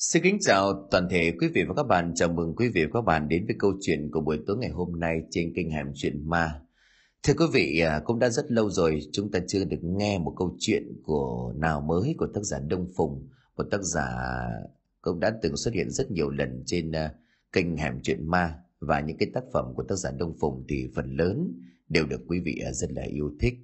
Xin kính chào toàn thể quý vị và các bạn. Chào mừng quý vị và các bạn đến với câu chuyện của buổi tối ngày hôm nay trên kênh Hẻm Chuyện Ma. Thưa quý vị, à, cũng đã rất lâu rồi chúng ta chưa được nghe một câu chuyện của nào mới của tác giả Đông Phùng, một tác giả cũng đã từng xuất hiện rất nhiều lần trên à, kênh Hẻm Chuyện Ma và những cái tác phẩm của tác giả Đông Phùng thì phần lớn đều được quý vị à, rất là yêu thích.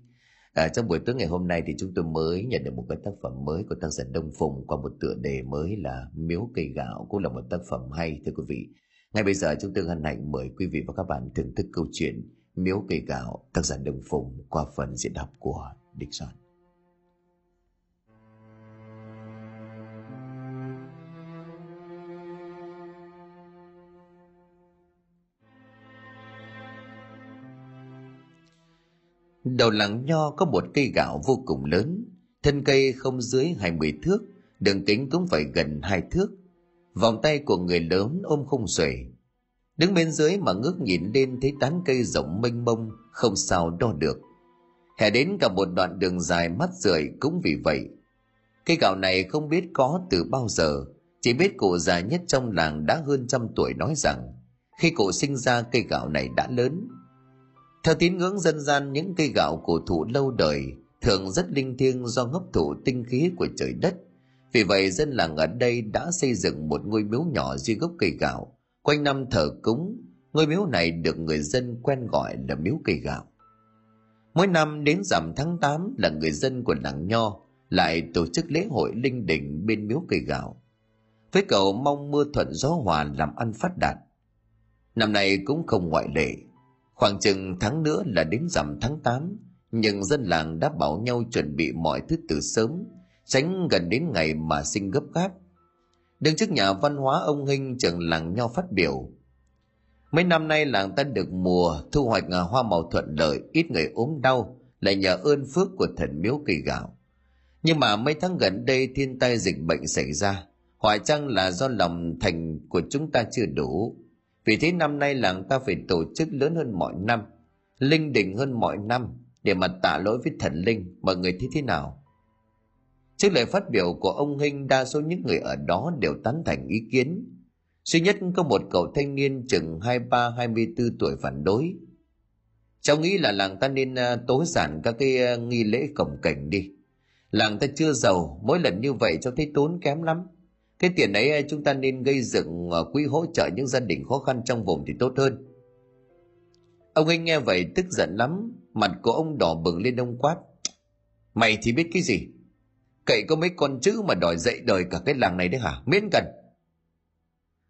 À, trong buổi tối ngày hôm nay thì chúng tôi mới nhận được một cái tác phẩm mới của tác giả Đông Phùng qua một tựa đề mới là Miếu cây gạo cũng là một tác phẩm hay thưa quý vị. Ngay bây giờ chúng tôi hân hạnh mời quý vị và các bạn thưởng thức câu chuyện Miếu cây gạo tác giả Đông Phùng qua phần diễn đọc của Địch Soạn. Đầu làng nho có một cây gạo vô cùng lớn, thân cây không dưới 20 thước, đường kính cũng phải gần hai thước. Vòng tay của người lớn ôm không xuể. Đứng bên dưới mà ngước nhìn lên thấy tán cây rộng mênh mông, không sao đo được. Hè đến cả một đoạn đường dài mắt rượi cũng vì vậy. Cây gạo này không biết có từ bao giờ, chỉ biết cụ già nhất trong làng đã hơn trăm tuổi nói rằng khi cụ sinh ra cây gạo này đã lớn, theo tín ngưỡng dân gian những cây gạo cổ thụ lâu đời thường rất linh thiêng do ngấp thụ tinh khí của trời đất. Vì vậy dân làng ở đây đã xây dựng một ngôi miếu nhỏ dưới gốc cây gạo, quanh năm thờ cúng. Ngôi miếu này được người dân quen gọi là miếu cây gạo. Mỗi năm đến rằm tháng 8 là người dân của làng Nho lại tổ chức lễ hội linh đình bên miếu cây gạo. Với cầu mong mưa thuận gió hòa làm ăn phát đạt. Năm nay cũng không ngoại lệ, Khoảng chừng tháng nữa là đến rằm tháng 8, nhưng dân làng đã bảo nhau chuẩn bị mọi thứ từ sớm, tránh gần đến ngày mà sinh gấp gáp. Đứng trước nhà văn hóa ông Hinh trưởng làng nho phát biểu. Mấy năm nay làng ta được mùa thu hoạch hoa màu thuận lợi, ít người ốm đau, lại nhờ ơn phước của thần miếu cây gạo. Nhưng mà mấy tháng gần đây thiên tai dịch bệnh xảy ra, hỏi chăng là do lòng thành của chúng ta chưa đủ, vì thế năm nay làng ta phải tổ chức lớn hơn mọi năm, linh đình hơn mọi năm để mà tạ lỗi với thần linh. Mọi người thấy thế nào? Trước lời phát biểu của ông Hinh, đa số những người ở đó đều tán thành ý kiến. Duy nhất có một cậu thanh niên chừng 23-24 tuổi phản đối. Cháu nghĩ là làng ta nên à, tối giản các cái à, nghi lễ cổng cảnh đi. Làng ta chưa giàu, mỗi lần như vậy cháu thấy tốn kém lắm. Cái tiền ấy ờ, chúng ta nên gây dựng ờ, quỹ hỗ trợ những gia đình khó khăn trong vùng thì tốt hơn. Ông anh nghe vậy tức giận lắm, mặt của ông đỏ bừng lên ông quát. Mày thì biết cái gì? Cậy có mấy con chữ mà đòi dậy đời cả cái làng này đấy hả? Miễn cần.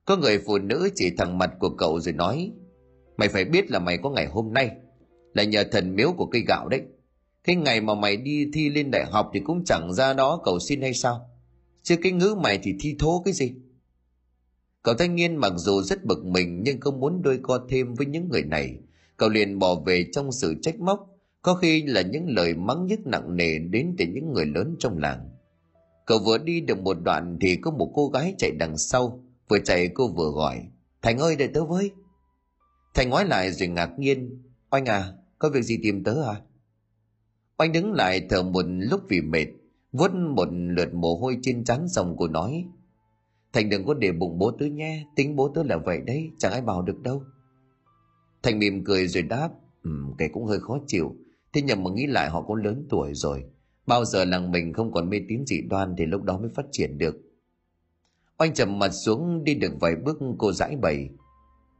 Có người phụ nữ chỉ thẳng mặt của cậu rồi nói Mày phải biết là mày có ngày hôm nay Là nhờ thần miếu của cây gạo đấy Cái ngày mà mày đi thi lên đại học Thì cũng chẳng ra đó cầu xin hay sao chứ cái ngữ mày thì thi thố cái gì? Cậu thanh niên mặc dù rất bực mình nhưng không muốn đôi co thêm với những người này. Cậu liền bỏ về trong sự trách móc, có khi là những lời mắng nhức nặng nề đến từ những người lớn trong làng. Cậu vừa đi được một đoạn thì có một cô gái chạy đằng sau, vừa chạy cô vừa gọi, thành ơi đợi tớ với. Thành ngoái lại rồi ngạc nhiên, oanh à có việc gì tìm tớ à oanh đứng lại thở một lúc vì mệt vuốt một lượt mồ hôi trên trán xong cô nói thành đừng có để bụng bố tớ nhé tính bố tớ là vậy đấy chẳng ai bảo được đâu. Thành mỉm cười rồi đáp ừ, cái cũng hơi khó chịu. Thế nhưng mà nghĩ lại họ cũng lớn tuổi rồi. Bao giờ làng mình không còn mê tín dị đoan thì lúc đó mới phát triển được. Oanh trầm mặt xuống đi được vài bước cô giải bày.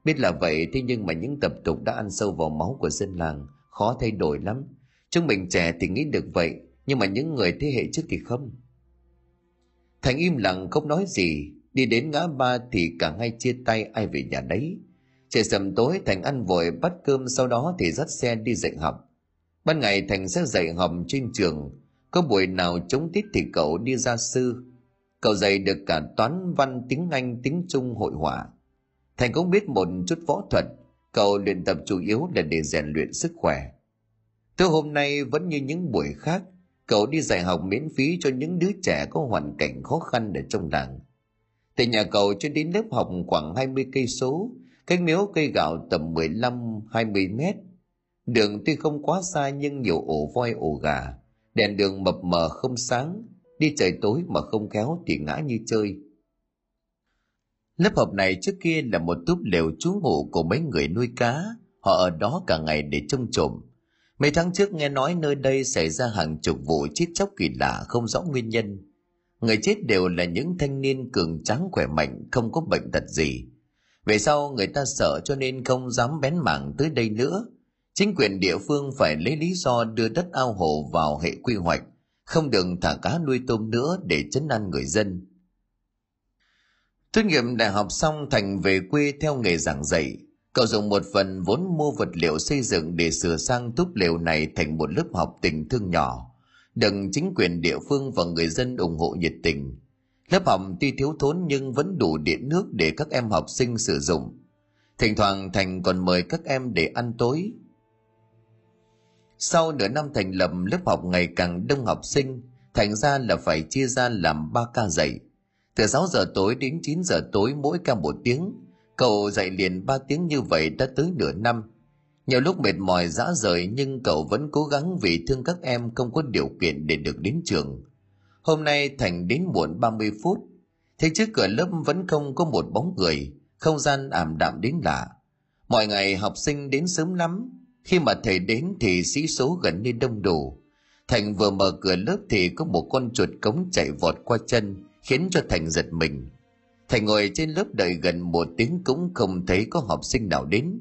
Biết là vậy thế nhưng mà những tập tục đã ăn sâu vào máu của dân làng khó thay đổi lắm. Chúng mình trẻ thì nghĩ được vậy nhưng mà những người thế hệ trước thì không. Thành im lặng, không nói gì. Đi đến ngã ba thì cả hai chia tay, ai về nhà đấy trời sầm tối, thành ăn vội, bắt cơm, sau đó thì dắt xe đi dạy học. Ban ngày thành sẽ dạy học trên trường. Có buổi nào chống tiết thì cậu đi ra sư. Cậu dạy được cả toán, văn, tiếng anh, tiếng trung hội họa. Thành cũng biết một chút võ thuật. Cậu luyện tập chủ yếu là để rèn luyện sức khỏe. Tới hôm nay vẫn như những buổi khác cậu đi dạy học miễn phí cho những đứa trẻ có hoàn cảnh khó khăn ở trong làng. Từ nhà cậu cho đến lớp học khoảng 20 cây số, cách miếu cây gạo tầm 15-20 mét. Đường tuy không quá xa nhưng nhiều ổ voi ổ gà, đèn đường mập mờ không sáng, đi trời tối mà không khéo thì ngã như chơi. Lớp học này trước kia là một túp lều trú ngụ của mấy người nuôi cá, họ ở đó cả ngày để trông trộm. Mấy tháng trước nghe nói nơi đây xảy ra hàng chục vụ chết chóc kỳ lạ không rõ nguyên nhân. Người chết đều là những thanh niên cường tráng khỏe mạnh, không có bệnh tật gì. Về sau người ta sợ cho nên không dám bén mảng tới đây nữa. Chính quyền địa phương phải lấy lý do đưa đất ao hồ vào hệ quy hoạch, không được thả cá nuôi tôm nữa để chấn an người dân. Tốt nghiệp đại học xong Thành về quê theo nghề giảng dạy. Cậu dùng một phần vốn mua vật liệu xây dựng để sửa sang túp lều này thành một lớp học tình thương nhỏ. Đừng chính quyền địa phương và người dân ủng hộ nhiệt tình. Lớp học tuy thiếu thốn nhưng vẫn đủ điện nước để các em học sinh sử dụng. Thỉnh thoảng Thành còn mời các em để ăn tối. Sau nửa năm thành lập lớp học ngày càng đông học sinh, thành ra là phải chia ra làm ba ca dạy. Từ 6 giờ tối đến 9 giờ tối mỗi ca một tiếng, cậu dạy liền 3 tiếng như vậy đã tới nửa năm. Nhiều lúc mệt mỏi dã rời nhưng cậu vẫn cố gắng vì thương các em không có điều kiện để được đến trường. Hôm nay Thành đến muộn 30 phút, thế trước cửa lớp vẫn không có một bóng người, không gian ảm đạm đến lạ. Mọi ngày học sinh đến sớm lắm, khi mà thầy đến thì sĩ số gần như đông đủ. Thành vừa mở cửa lớp thì có một con chuột cống chạy vọt qua chân, khiến cho Thành giật mình. Thành ngồi trên lớp đợi gần một tiếng cũng không thấy có học sinh nào đến.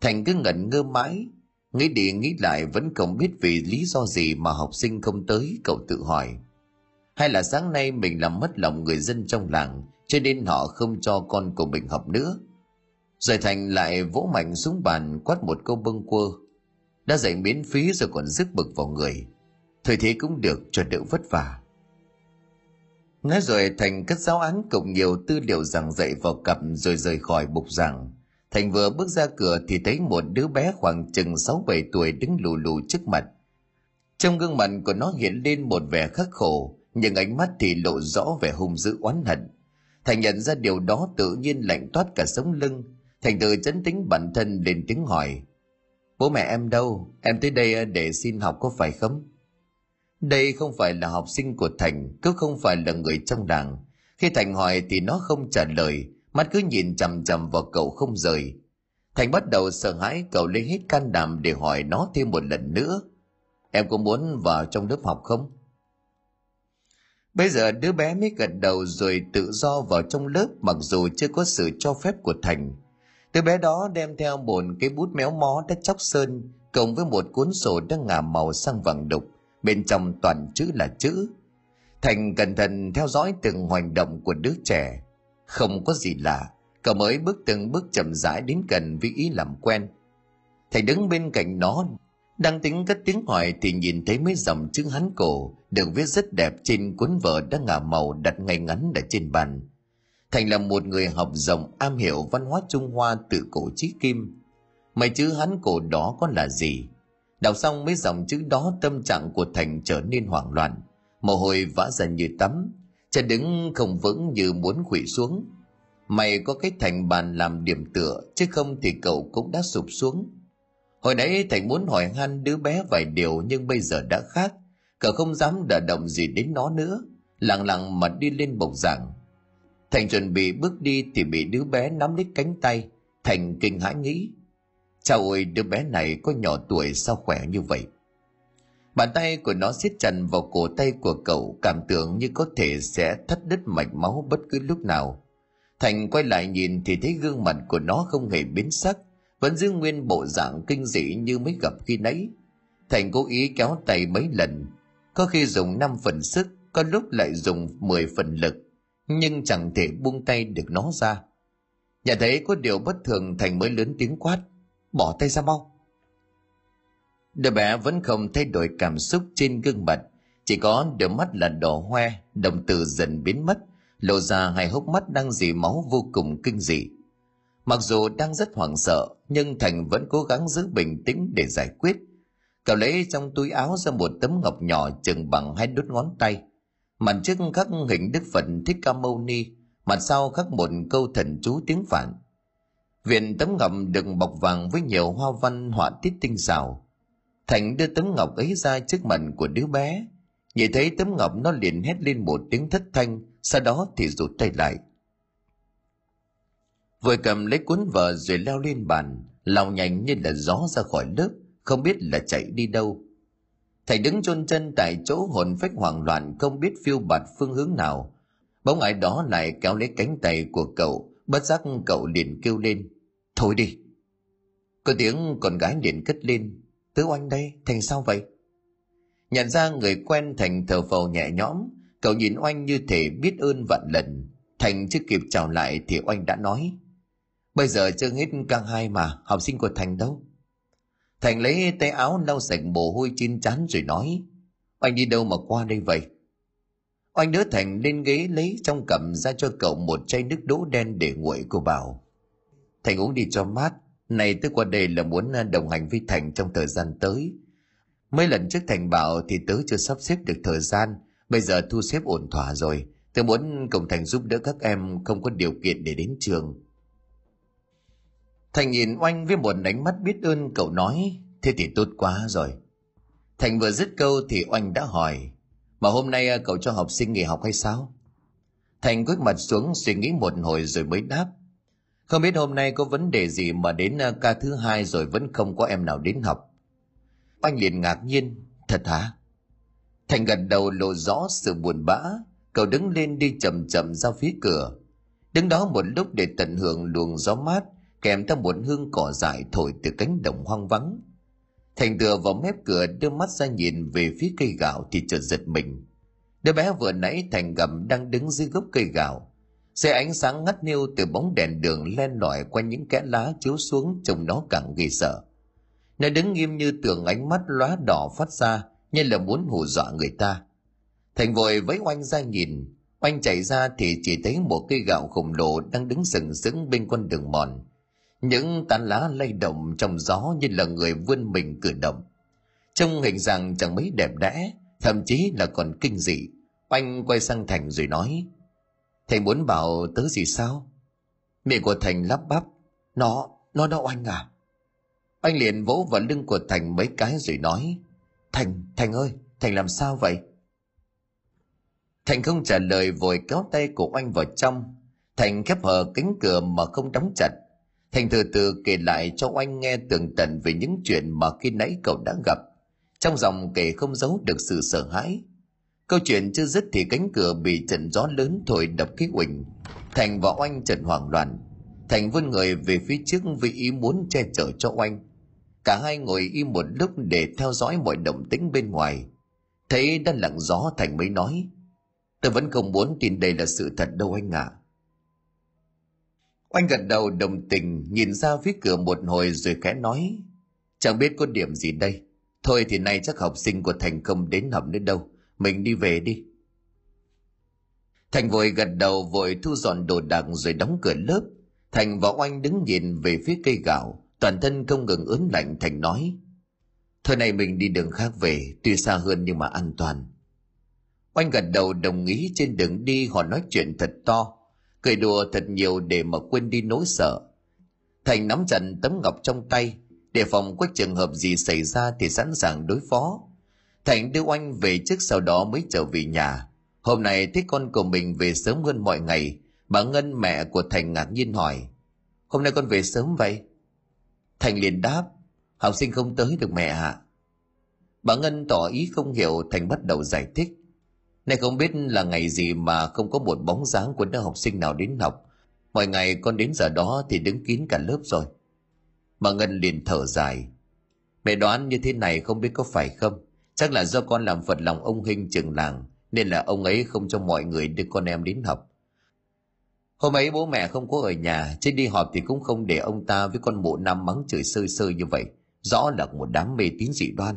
Thành cứ ngẩn ngơ mãi, nghĩ đi nghĩ lại vẫn không biết vì lý do gì mà học sinh không tới, cậu tự hỏi. Hay là sáng nay mình làm mất lòng người dân trong làng, cho nên họ không cho con của mình học nữa. Rồi Thành lại vỗ mạnh xuống bàn quát một câu bâng quơ. Đã dạy miễn phí rồi còn rước bực vào người. Thời thế cũng được cho đỡ vất vả. Nói rồi Thành cất giáo án cùng nhiều tư liệu giảng dạy vào cặp rồi rời khỏi bục giảng. Thành vừa bước ra cửa thì thấy một đứa bé khoảng chừng 6-7 tuổi đứng lù lù trước mặt. Trong gương mặt của nó hiện lên một vẻ khắc khổ, nhưng ánh mắt thì lộ rõ vẻ hung dữ oán hận. Thành nhận ra điều đó tự nhiên lạnh toát cả sống lưng. Thành tự chấn tính bản thân lên tiếng hỏi. Bố mẹ em đâu? Em tới đây để xin học có phải không? Đây không phải là học sinh của Thành, cứ không phải là người trong đảng. Khi Thành hỏi thì nó không trả lời, mắt cứ nhìn chằm chằm vào cậu không rời. Thành bắt đầu sợ hãi cậu lấy hết can đảm để hỏi nó thêm một lần nữa. Em có muốn vào trong lớp học không? Bây giờ đứa bé mới gật đầu rồi tự do vào trong lớp mặc dù chưa có sự cho phép của Thành. Đứa bé đó đem theo một cái bút méo mó đã chóc sơn cộng với một cuốn sổ đang ngả màu sang vàng đục bên trong toàn chữ là chữ. Thành cẩn thận theo dõi từng hành động của đứa trẻ. Không có gì lạ, cậu mới bước từng bước chậm rãi đến gần với ý làm quen. thầy đứng bên cạnh nó, đang tính cất tiếng hỏi thì nhìn thấy mấy dòng chữ hắn cổ được viết rất đẹp trên cuốn vở đã ngả màu đặt ngay ngắn ở trên bàn. Thành là một người học rộng am hiểu văn hóa Trung Hoa từ cổ chí kim. Mấy chữ hắn cổ đó có là gì? Đọc xong mấy dòng chữ đó tâm trạng của Thành trở nên hoảng loạn, mồ hôi vã ra như tắm, chân đứng không vững như muốn quỵ xuống. Mày có cái Thành bàn làm điểm tựa, chứ không thì cậu cũng đã sụp xuống. Hồi nãy Thành muốn hỏi han đứa bé vài điều nhưng bây giờ đã khác. Cậu không dám đả động gì đến nó nữa, lặng lặng mà đi lên bục giảng. Thành chuẩn bị bước đi thì bị đứa bé nắm lấy cánh tay. Thành kinh hãi nghĩ, Chào ôi đứa bé này có nhỏ tuổi sao khỏe như vậy? Bàn tay của nó siết chặt vào cổ tay của cậu, Cảm tưởng như có thể sẽ thắt đứt mạch máu bất cứ lúc nào. Thành quay lại nhìn thì thấy gương mặt của nó không hề biến sắc, Vẫn giữ nguyên bộ dạng kinh dị như mới gặp khi nãy. Thành cố ý kéo tay mấy lần, Có khi dùng 5 phần sức, Có lúc lại dùng 10 phần lực, Nhưng chẳng thể buông tay được nó ra. Nhà thấy có điều bất thường, Thành mới lớn tiếng quát bỏ tay ra mau. Đứa bé vẫn không thay đổi cảm xúc trên gương mặt, chỉ có đôi mắt là đỏ hoe, đồng từ dần biến mất, lộ ra hai hốc mắt đang dì máu vô cùng kinh dị. Mặc dù đang rất hoảng sợ, nhưng thành vẫn cố gắng giữ bình tĩnh để giải quyết. Cậu lấy trong túi áo ra một tấm ngọc nhỏ chừng bằng hai đốt ngón tay. Mặt trước khắc hình đức phật thích ca mâu ni, mặt sau khắc một câu thần chú tiếng phạn. Viện tấm ngọc được bọc vàng với nhiều hoa văn họa tiết tinh xảo. Thành đưa tấm ngọc ấy ra trước mặt của đứa bé. Nhìn thấy tấm ngọc nó liền hét lên một tiếng thất thanh, sau đó thì rụt tay lại. vừa cầm lấy cuốn vở rồi leo lên bàn, lao nhanh như là gió ra khỏi lớp, không biết là chạy đi đâu. Thầy đứng chôn chân tại chỗ hồn phách hoảng loạn không biết phiêu bạt phương hướng nào. Bóng ai đó lại kéo lấy cánh tay của cậu, bất giác cậu liền kêu lên. Thôi đi. Có tiếng con gái liền cất lên. Tứ oanh đây, thành sao vậy? Nhận ra người quen Thành thở phào nhẹ nhõm, cậu nhìn oanh như thể biết ơn vạn lần. Thành chưa kịp chào lại thì oanh đã nói. Bây giờ chưa hết căng hai mà, học sinh của Thành đâu? Thành lấy tay áo lau sạch mồ hôi trên trán rồi nói. Oanh đi đâu mà qua đây vậy? Oanh đỡ Thành lên ghế lấy trong cầm ra cho cậu một chai nước đỗ đen để nguội cô bảo. Thành uống đi cho mát, này tôi qua đây là muốn à, đồng hành với Thành trong thời gian tới. Mấy lần trước Thành bảo thì tớ chưa sắp xếp được thời gian, bây giờ thu xếp ổn thỏa rồi. Tớ muốn cùng Thành giúp đỡ các em không có điều kiện để đến trường. Thành nhìn oanh với một ánh mắt biết ơn cậu nói, thế thì tốt quá rồi. Thành vừa dứt câu thì oanh đã hỏi, mà hôm nay à, cậu cho học sinh nghỉ học hay sao? Thành cúi mặt xuống suy nghĩ một hồi rồi mới đáp. Không biết hôm nay có vấn đề gì mà đến à, ca thứ hai rồi vẫn không có em nào đến học. Anh liền ngạc nhiên, thật hả? Thành gật đầu lộ rõ sự buồn bã, cậu đứng lên đi chậm chậm ra phía cửa. Đứng đó một lúc để tận hưởng luồng gió mát, kèm theo một hương cỏ dại thổi từ cánh đồng hoang vắng. Thành tựa vào mép cửa đưa mắt ra nhìn về phía cây gạo thì chợt giật mình. Đứa bé vừa nãy Thành gầm đang đứng dưới gốc cây gạo. Xe ánh sáng ngắt niu từ bóng đèn đường len lỏi qua những kẽ lá chiếu xuống trông nó càng ghê sợ. Nó đứng nghiêm như tường ánh mắt lóa đỏ phát ra như là muốn hù dọa người ta. Thành vội với oanh ra nhìn, oanh chạy ra thì chỉ thấy một cây gạo khổng lồ đang đứng sừng sững bên con đường mòn những tán lá lay động trong gió như là người vươn mình cử động. Trông hình dạng chẳng mấy đẹp đẽ, thậm chí là còn kinh dị. Anh quay sang thành rồi nói, thầy muốn bảo tớ gì sao? Miệng của thành lắp bắp, nó nó đâu oanh à. Anh liền vỗ vào lưng của thành mấy cái rồi nói, thành thành ơi, thành làm sao vậy? Thành không trả lời, vội kéo tay của anh vào trong. Thành khép hờ cánh cửa mà không đóng chặt. Thành từ từ kể lại cho oanh nghe tường tận về những chuyện mà khi nãy cậu đã gặp. Trong dòng kể không giấu được sự sợ hãi. Câu chuyện chưa dứt thì cánh cửa bị trận gió lớn thổi đập cái quỳnh. Thành và oanh trận hoảng loạn. Thành vươn người về phía trước vì ý muốn che chở cho oanh. Cả hai ngồi im một lúc để theo dõi mọi động tĩnh bên ngoài. Thấy đang lặng gió, Thành mới nói. Tôi vẫn không muốn tin đây là sự thật đâu anh ạ. À. Oanh gật đầu đồng tình nhìn ra phía cửa một hồi rồi khẽ nói, Chẳng biết có điểm gì đây. Thôi thì nay chắc học sinh của Thành không đến học nữa đâu. Mình đi về đi. Thành vội gật đầu, vội thu dọn đồ đạc rồi đóng cửa lớp. Thành và Oanh đứng nhìn về phía cây gạo. Toàn thân không ngừng ướn lạnh, Thành nói, Thôi này mình đi đường khác về, Tuy xa hơn nhưng mà an toàn. Oanh gật đầu đồng ý, trên đường đi họ nói chuyện thật to cười đùa thật nhiều để mà quên đi nỗi sợ. Thành nắm chặt tấm ngọc trong tay để phòng có trường hợp gì xảy ra thì sẵn sàng đối phó. Thành đưa oanh về trước sau đó mới trở về nhà. Hôm nay thấy con của mình về sớm hơn mọi ngày, bà ngân mẹ của thành ngạc nhiên hỏi, hôm nay con về sớm vậy? Thành liền đáp, học sinh không tới được mẹ ạ. À? bà ngân tỏ ý không hiểu, thành bắt đầu giải thích nay không biết là ngày gì mà không có một bóng dáng của đứa học sinh nào đến học. Mọi ngày con đến giờ đó thì đứng kín cả lớp rồi. Bà Ngân liền thở dài. Mẹ đoán như thế này không biết có phải không? Chắc là do con làm phật lòng ông Hinh trường làng, nên là ông ấy không cho mọi người đưa con em đến học. Hôm ấy bố mẹ không có ở nhà, chứ đi họp thì cũng không để ông ta với con mụ năm mắng chửi sơi sơi như vậy. Rõ là một đám mê tín dị đoan.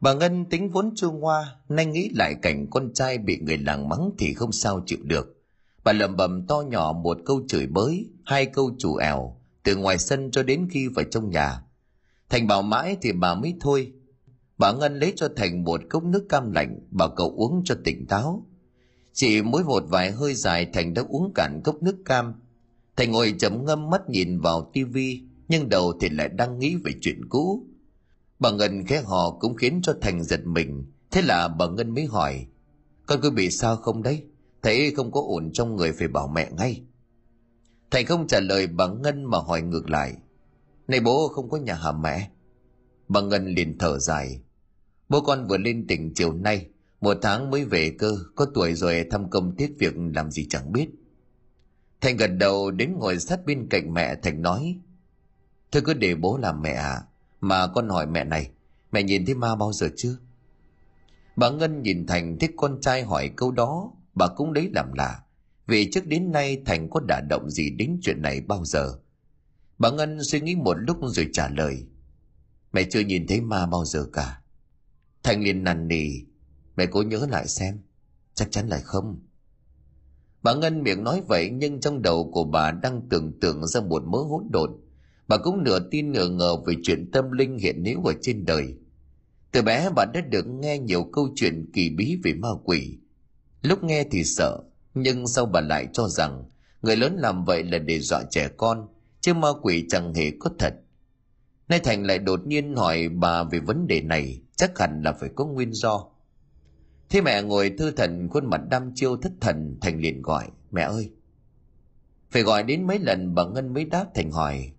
Bà Ngân tính vốn trung hoa, nay nghĩ lại cảnh con trai bị người làng mắng thì không sao chịu được. Bà lầm bầm to nhỏ một câu chửi bới, hai câu chủ ẻo, từ ngoài sân cho đến khi vào trong nhà. Thành bảo mãi thì bà mới thôi. Bà Ngân lấy cho Thành một cốc nước cam lạnh, bảo cậu uống cho tỉnh táo. Chỉ mỗi một vài hơi dài Thành đã uống cạn cốc nước cam. Thành ngồi chấm ngâm mắt nhìn vào tivi, nhưng đầu thì lại đang nghĩ về chuyện cũ Bà Ngân khẽ hò cũng khiến cho Thành giật mình. Thế là bà Ngân mới hỏi, con cứ bị sao không đấy? Thấy không có ổn trong người phải bảo mẹ ngay. Thành không trả lời bà Ngân mà hỏi ngược lại. Này bố không có nhà hả mẹ? Bà Ngân liền thở dài. Bố con vừa lên tỉnh chiều nay, một tháng mới về cơ, có tuổi rồi thăm công tiết việc làm gì chẳng biết. Thành gật đầu đến ngồi sát bên cạnh mẹ Thành nói. Thôi cứ để bố làm mẹ à, mà con hỏi mẹ này, mẹ nhìn thấy ma bao giờ chưa? Bà Ngân nhìn Thành thích con trai hỏi câu đó, bà cũng đấy làm lạ. Vì trước đến nay Thành có đả động gì đến chuyện này bao giờ. Bà Ngân suy nghĩ một lúc rồi trả lời. Mẹ chưa nhìn thấy ma bao giờ cả. Thành liền nằn nỉ. Mẹ cố nhớ lại xem. Chắc chắn là không. Bà Ngân miệng nói vậy nhưng trong đầu của bà đang tưởng tượng ra một mớ hỗn độn. Bà cũng nửa tin nửa ngờ về chuyện tâm linh hiện hữu ở trên đời. Từ bé bà đã được nghe nhiều câu chuyện kỳ bí về ma quỷ. Lúc nghe thì sợ, nhưng sau bà lại cho rằng người lớn làm vậy là để dọa trẻ con, chứ ma quỷ chẳng hề có thật. Nay Thành lại đột nhiên hỏi bà về vấn đề này, chắc hẳn là phải có nguyên do. Thế mẹ ngồi thư thần khuôn mặt đăm chiêu thất thần, Thành liền gọi, mẹ ơi. Phải gọi đến mấy lần bà Ngân mới đáp Thành hỏi,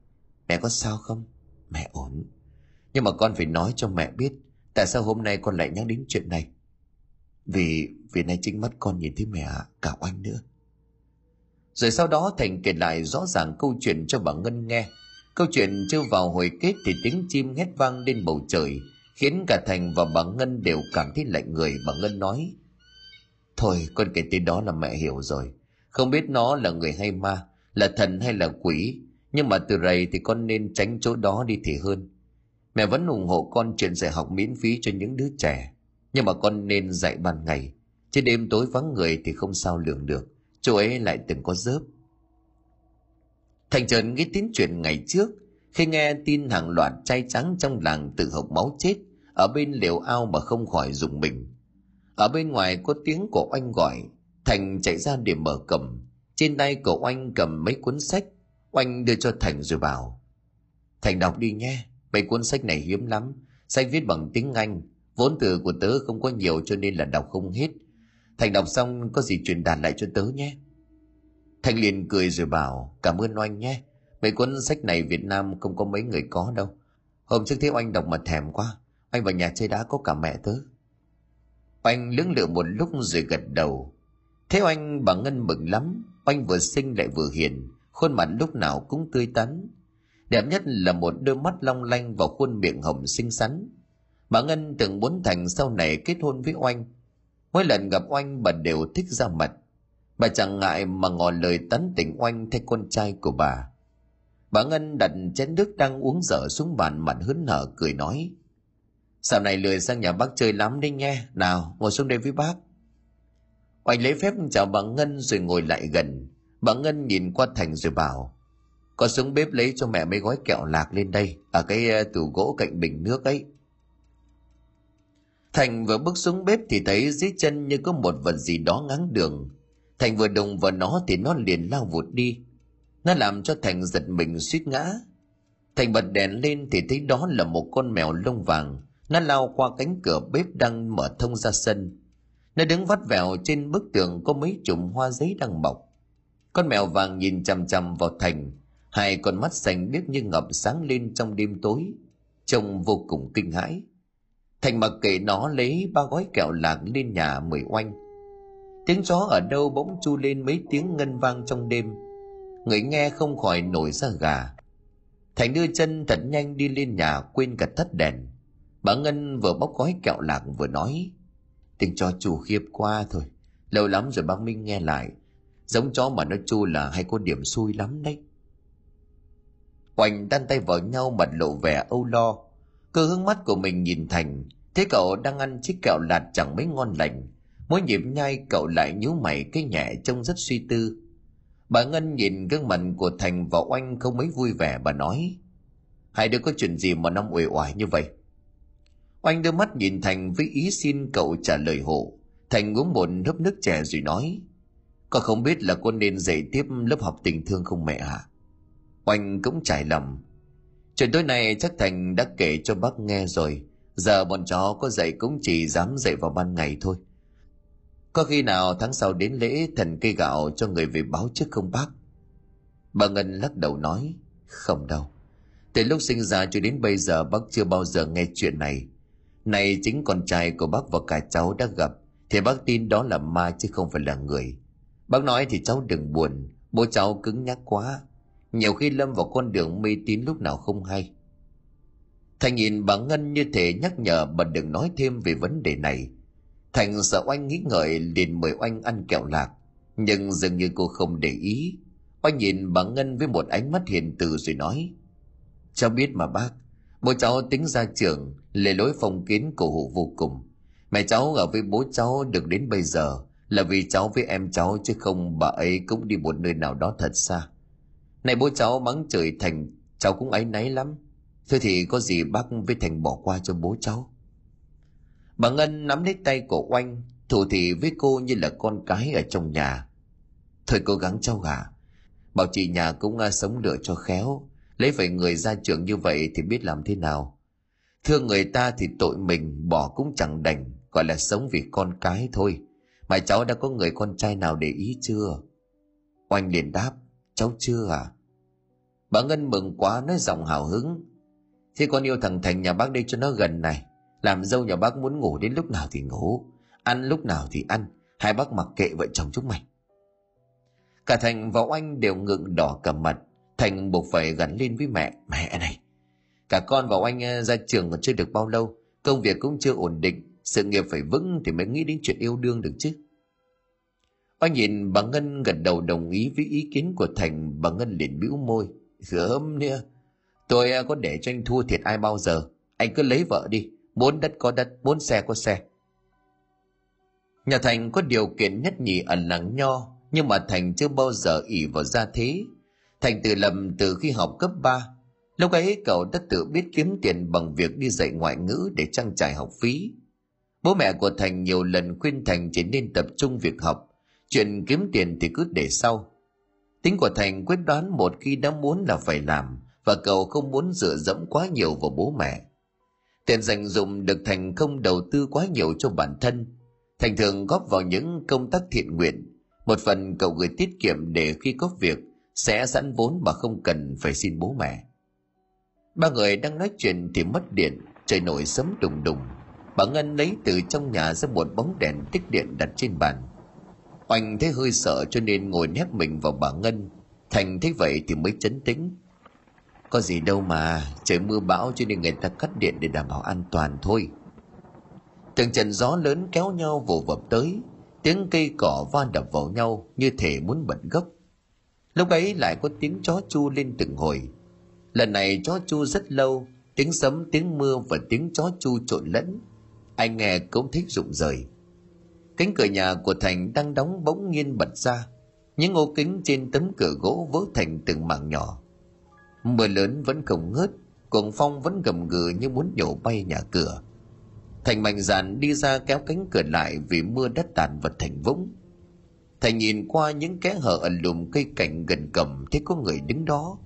mẹ có sao không? Mẹ ổn. Nhưng mà con phải nói cho mẹ biết, tại sao hôm nay con lại nhắc đến chuyện này. Vì, vì nay chính mắt con nhìn thấy mẹ cả oanh nữa. Rồi sau đó Thành kể lại rõ ràng câu chuyện cho bà Ngân nghe. Câu chuyện chưa vào hồi kết thì tiếng chim hét vang lên bầu trời, khiến cả Thành và bà Ngân đều cảm thấy lạnh người. Bà Ngân nói, Thôi, con kể tới đó là mẹ hiểu rồi. Không biết nó là người hay ma, là thần hay là quỷ, nhưng mà từ rầy thì con nên tránh chỗ đó đi thì hơn. Mẹ vẫn ủng hộ con chuyện dạy học miễn phí cho những đứa trẻ, nhưng mà con nên dạy ban ngày, chứ đêm tối vắng người thì không sao lường được. Chỗ ấy lại từng có dớp. Thành trần nghĩ tín chuyện ngày trước, khi nghe tin hàng loạt trai trắng trong làng tự hộc máu chết ở bên liều ao mà không khỏi dùng mình. Ở bên ngoài có tiếng của oanh gọi, Thành chạy ra để mở cầm. Trên tay của oanh cầm mấy cuốn sách, oanh đưa cho Thành rồi bảo. Thành đọc đi nhé, mấy cuốn sách này hiếm lắm, sách viết bằng tiếng Anh, vốn từ của tớ không có nhiều cho nên là đọc không hết. Thành đọc xong có gì truyền đạt lại cho tớ nhé. Thành liền cười rồi bảo, cảm ơn oanh nhé, mấy cuốn sách này Việt Nam không có mấy người có đâu. Hôm trước thấy oanh đọc mà thèm quá, anh vào nhà chơi đá có cả mẹ tớ. Oanh lưỡng lự một lúc rồi gật đầu. Thế oanh bà Ngân mừng lắm, oanh vừa xinh lại vừa hiền, khuôn mặt lúc nào cũng tươi tắn. Đẹp nhất là một đôi mắt long lanh và khuôn miệng hồng xinh xắn. Bà Ngân từng muốn Thành sau này kết hôn với oanh. Mỗi lần gặp oanh bà đều thích ra mặt. Bà chẳng ngại mà ngỏ lời tán tỉnh oanh thay con trai của bà. Bà Ngân đặt chén nước đang uống dở xuống bàn mặt hớn hở cười nói. Sau này lười sang nhà bác chơi lắm đi nghe. Nào, ngồi xuống đây với bác. Oanh lấy phép chào bà Ngân rồi ngồi lại gần. Bà Ngân nhìn qua Thành rồi bảo. Có xuống bếp lấy cho mẹ mấy gói kẹo lạc lên đây, ở cái ờ, tủ gỗ cạnh bình nước ấy. Thành vừa bước xuống bếp thì thấy dưới chân như có một vật gì đó ngáng đường. Thành vừa đụng vào nó thì nó liền lao vụt đi. Nó làm cho Thành giật mình suýt ngã. Thành bật đèn lên thì thấy đó là một con mèo lông vàng. Nó lao qua cánh cửa bếp đang mở thông ra sân. Nó đứng vắt vẻo trên bức tường có mấy chùm hoa giấy đang mọc. Con mèo vàng nhìn chằm chằm vào Thành. Hai con mắt xanh biếc như ngập sáng lên trong đêm tối. Trông vô cùng kinh hãi. Thành mặc kệ nó lấy ba gói kẹo lạc lên nhà mười oanh. Tiếng chó ở đâu bỗng chu lên mấy tiếng ngân vang trong đêm. Người nghe không khỏi nổi ra gà. Thành đưa chân thật nhanh đi lên nhà quên cả tắt đèn. Bà Ngân vừa bóc gói kẹo lạc vừa nói. Tiếng cho chủ khiếp qua thôi. Lâu lắm rồi bác Minh nghe lại. Giống chó mà nó chu là hay có điểm xui lắm đấy. Oanh đan tay vào nhau mặt lộ vẻ âu lo. Cơ hướng mắt của mình nhìn Thành. Thế cậu đang ăn chiếc kẹo lạt chẳng mấy ngon lành. Mỗi nhịp nhai cậu lại nhíu mày cái nhẹ trông rất suy tư. Bà Ngân nhìn gương mặt của Thành và Oanh không mấy vui vẻ, bà nói. Hai đứa có chuyện gì mà năm uể oải như vậy? Oanh đưa mắt nhìn Thành với ý xin cậu trả lời hộ. Thành uống một hớp nước chè rồi nói. Con không biết là con nên dạy tiếp lớp học tình thương không mẹ hả? Oanh cũng trải lầm. Chuyện tối nay chắc Thành đã kể cho bác nghe rồi. Giờ bọn chó có dạy cũng chỉ dám dạy vào ban ngày thôi. Có khi nào tháng sau đến lễ thần cây gạo cho người về báo trước không bác? Bà Ngân lắc đầu nói, không đâu. Từ lúc sinh ra cho đến bây giờ bác chưa bao giờ nghe chuyện này. Này chính con trai của bác và cả cháu đã gặp, thì bác tin đó là ma chứ không phải là người. Bác nói thì cháu đừng buồn, bố cháu cứng nhắc quá. Nhiều khi lâm vào con đường mê tín lúc nào không hay. Thành nhìn bà Ngân như thể nhắc nhở bà đừng nói thêm về vấn đề này. Thành sợ oanh nghĩ ngợi liền mời oanh ăn kẹo lạc. Nhưng dường như cô không để ý. Oanh nhìn bà Ngân với một ánh mắt hiền từ rồi nói. Cháu biết mà bác, bố cháu tính ra trường, lề lối phong kiến cổ hủ vô cùng. Mẹ cháu ở với bố cháu được đến bây giờ là vì cháu với em cháu chứ không bà ấy cũng đi một nơi nào đó thật xa. Này bố cháu mắng trời Thành, cháu cũng áy náy lắm. Thôi thì có gì bác với Thành bỏ qua cho bố cháu. Bà Ngân nắm lấy tay của Oanh, thủ thị với cô như là con cái ở trong nhà. Thôi cố gắng cháu gà. Bảo chị nhà cũng à, sống lựa cho khéo. Lấy phải người ra trường như vậy thì biết làm thế nào. Thương người ta thì tội mình bỏ cũng chẳng đành, gọi là sống vì con cái thôi. Mà cháu đã có người con trai nào để ý chưa? Oanh liền đáp, cháu chưa à? Bà Ngân mừng quá nói giọng hào hứng. Thế con yêu thằng Thành nhà bác đây cho nó gần này. Làm dâu nhà bác muốn ngủ đến lúc nào thì ngủ, ăn lúc nào thì ăn, hai bác mặc kệ vợ chồng chúng mày. Cả Thành và Oanh đều ngượng đỏ cầm mặt, Thành buộc phải gắn lên với mẹ. Mẹ này, cả con và Oanh ờ, ra trường còn chưa được bao lâu, công việc cũng chưa ổn định, sự nghiệp phải vững thì mới nghĩ đến chuyện yêu đương được chứ. Oanh nhìn bà Ngân gật đầu đồng ý với ý kiến của Thành, bà Ngân liền bĩu môi. Gớm nữa, tôi à, có để cho anh thua thiệt ai bao giờ, anh cứ lấy vợ đi, muốn đất có đất, muốn xe có xe. Nhà Thành có điều kiện nhất nhì ở nắng Nho, nhưng mà Thành chưa bao giờ ỉ vào gia thế. Thành tự lầm từ khi học cấp 3. Lúc ấy cậu đã tự biết kiếm tiền bằng việc đi dạy ngoại ngữ để trang trải học phí. Bố mẹ của Thành nhiều lần khuyên Thành chỉ nên tập trung việc học, chuyện kiếm tiền thì cứ để sau. Tính của Thành quyết đoán một khi đã muốn là phải làm, và cậu không muốn dựa dẫm quá nhiều vào bố mẹ. Tiền dành dụng được Thành không đầu tư quá nhiều cho bản thân. Thành thường góp vào những công tác thiện nguyện. Một phần cậu gửi tiết kiệm để khi có việc sẽ sẵn vốn mà không cần phải xin bố mẹ. Ba người đang nói chuyện thì mất điện, trời nổi sấm đùng đùng. Bà Ngân lấy từ trong nhà ra một bóng đèn tích điện đặt trên bàn. Oanh thấy hơi sợ cho nên ngồi nép mình vào bà Ngân. Thành thấy vậy thì mới chấn tĩnh. Có gì đâu mà, trời mưa bão cho nên người ta cắt điện để đảm bảo an toàn thôi. Từng trận gió lớn kéo nhau vồ vập tới, tiếng cây cỏ va đập vào nhau như thể muốn bật gốc. Lúc ấy lại có tiếng chó chu lên từng hồi. Lần này chó chu rất lâu, tiếng sấm, tiếng mưa và tiếng chó chu trộn lẫn. Anh nghe cũng thích rụng rời. Cánh cửa nhà của Thành đang đóng bỗng nhiên bật ra. Những ô kính trên tấm cửa gỗ vỡ thành từng mảng nhỏ Mưa lớn vẫn không ngớt, cuồng phong vẫn gầm gừ như muốn nhổ bay nhà cửa. Thành mạnh dạn đi ra kéo cánh cửa lại vì mưa đất tàn vật thành vũng. Thành nhìn qua những kẽ hở ẩn lùm cây cảnh gần cầm thấy có người đứng đó.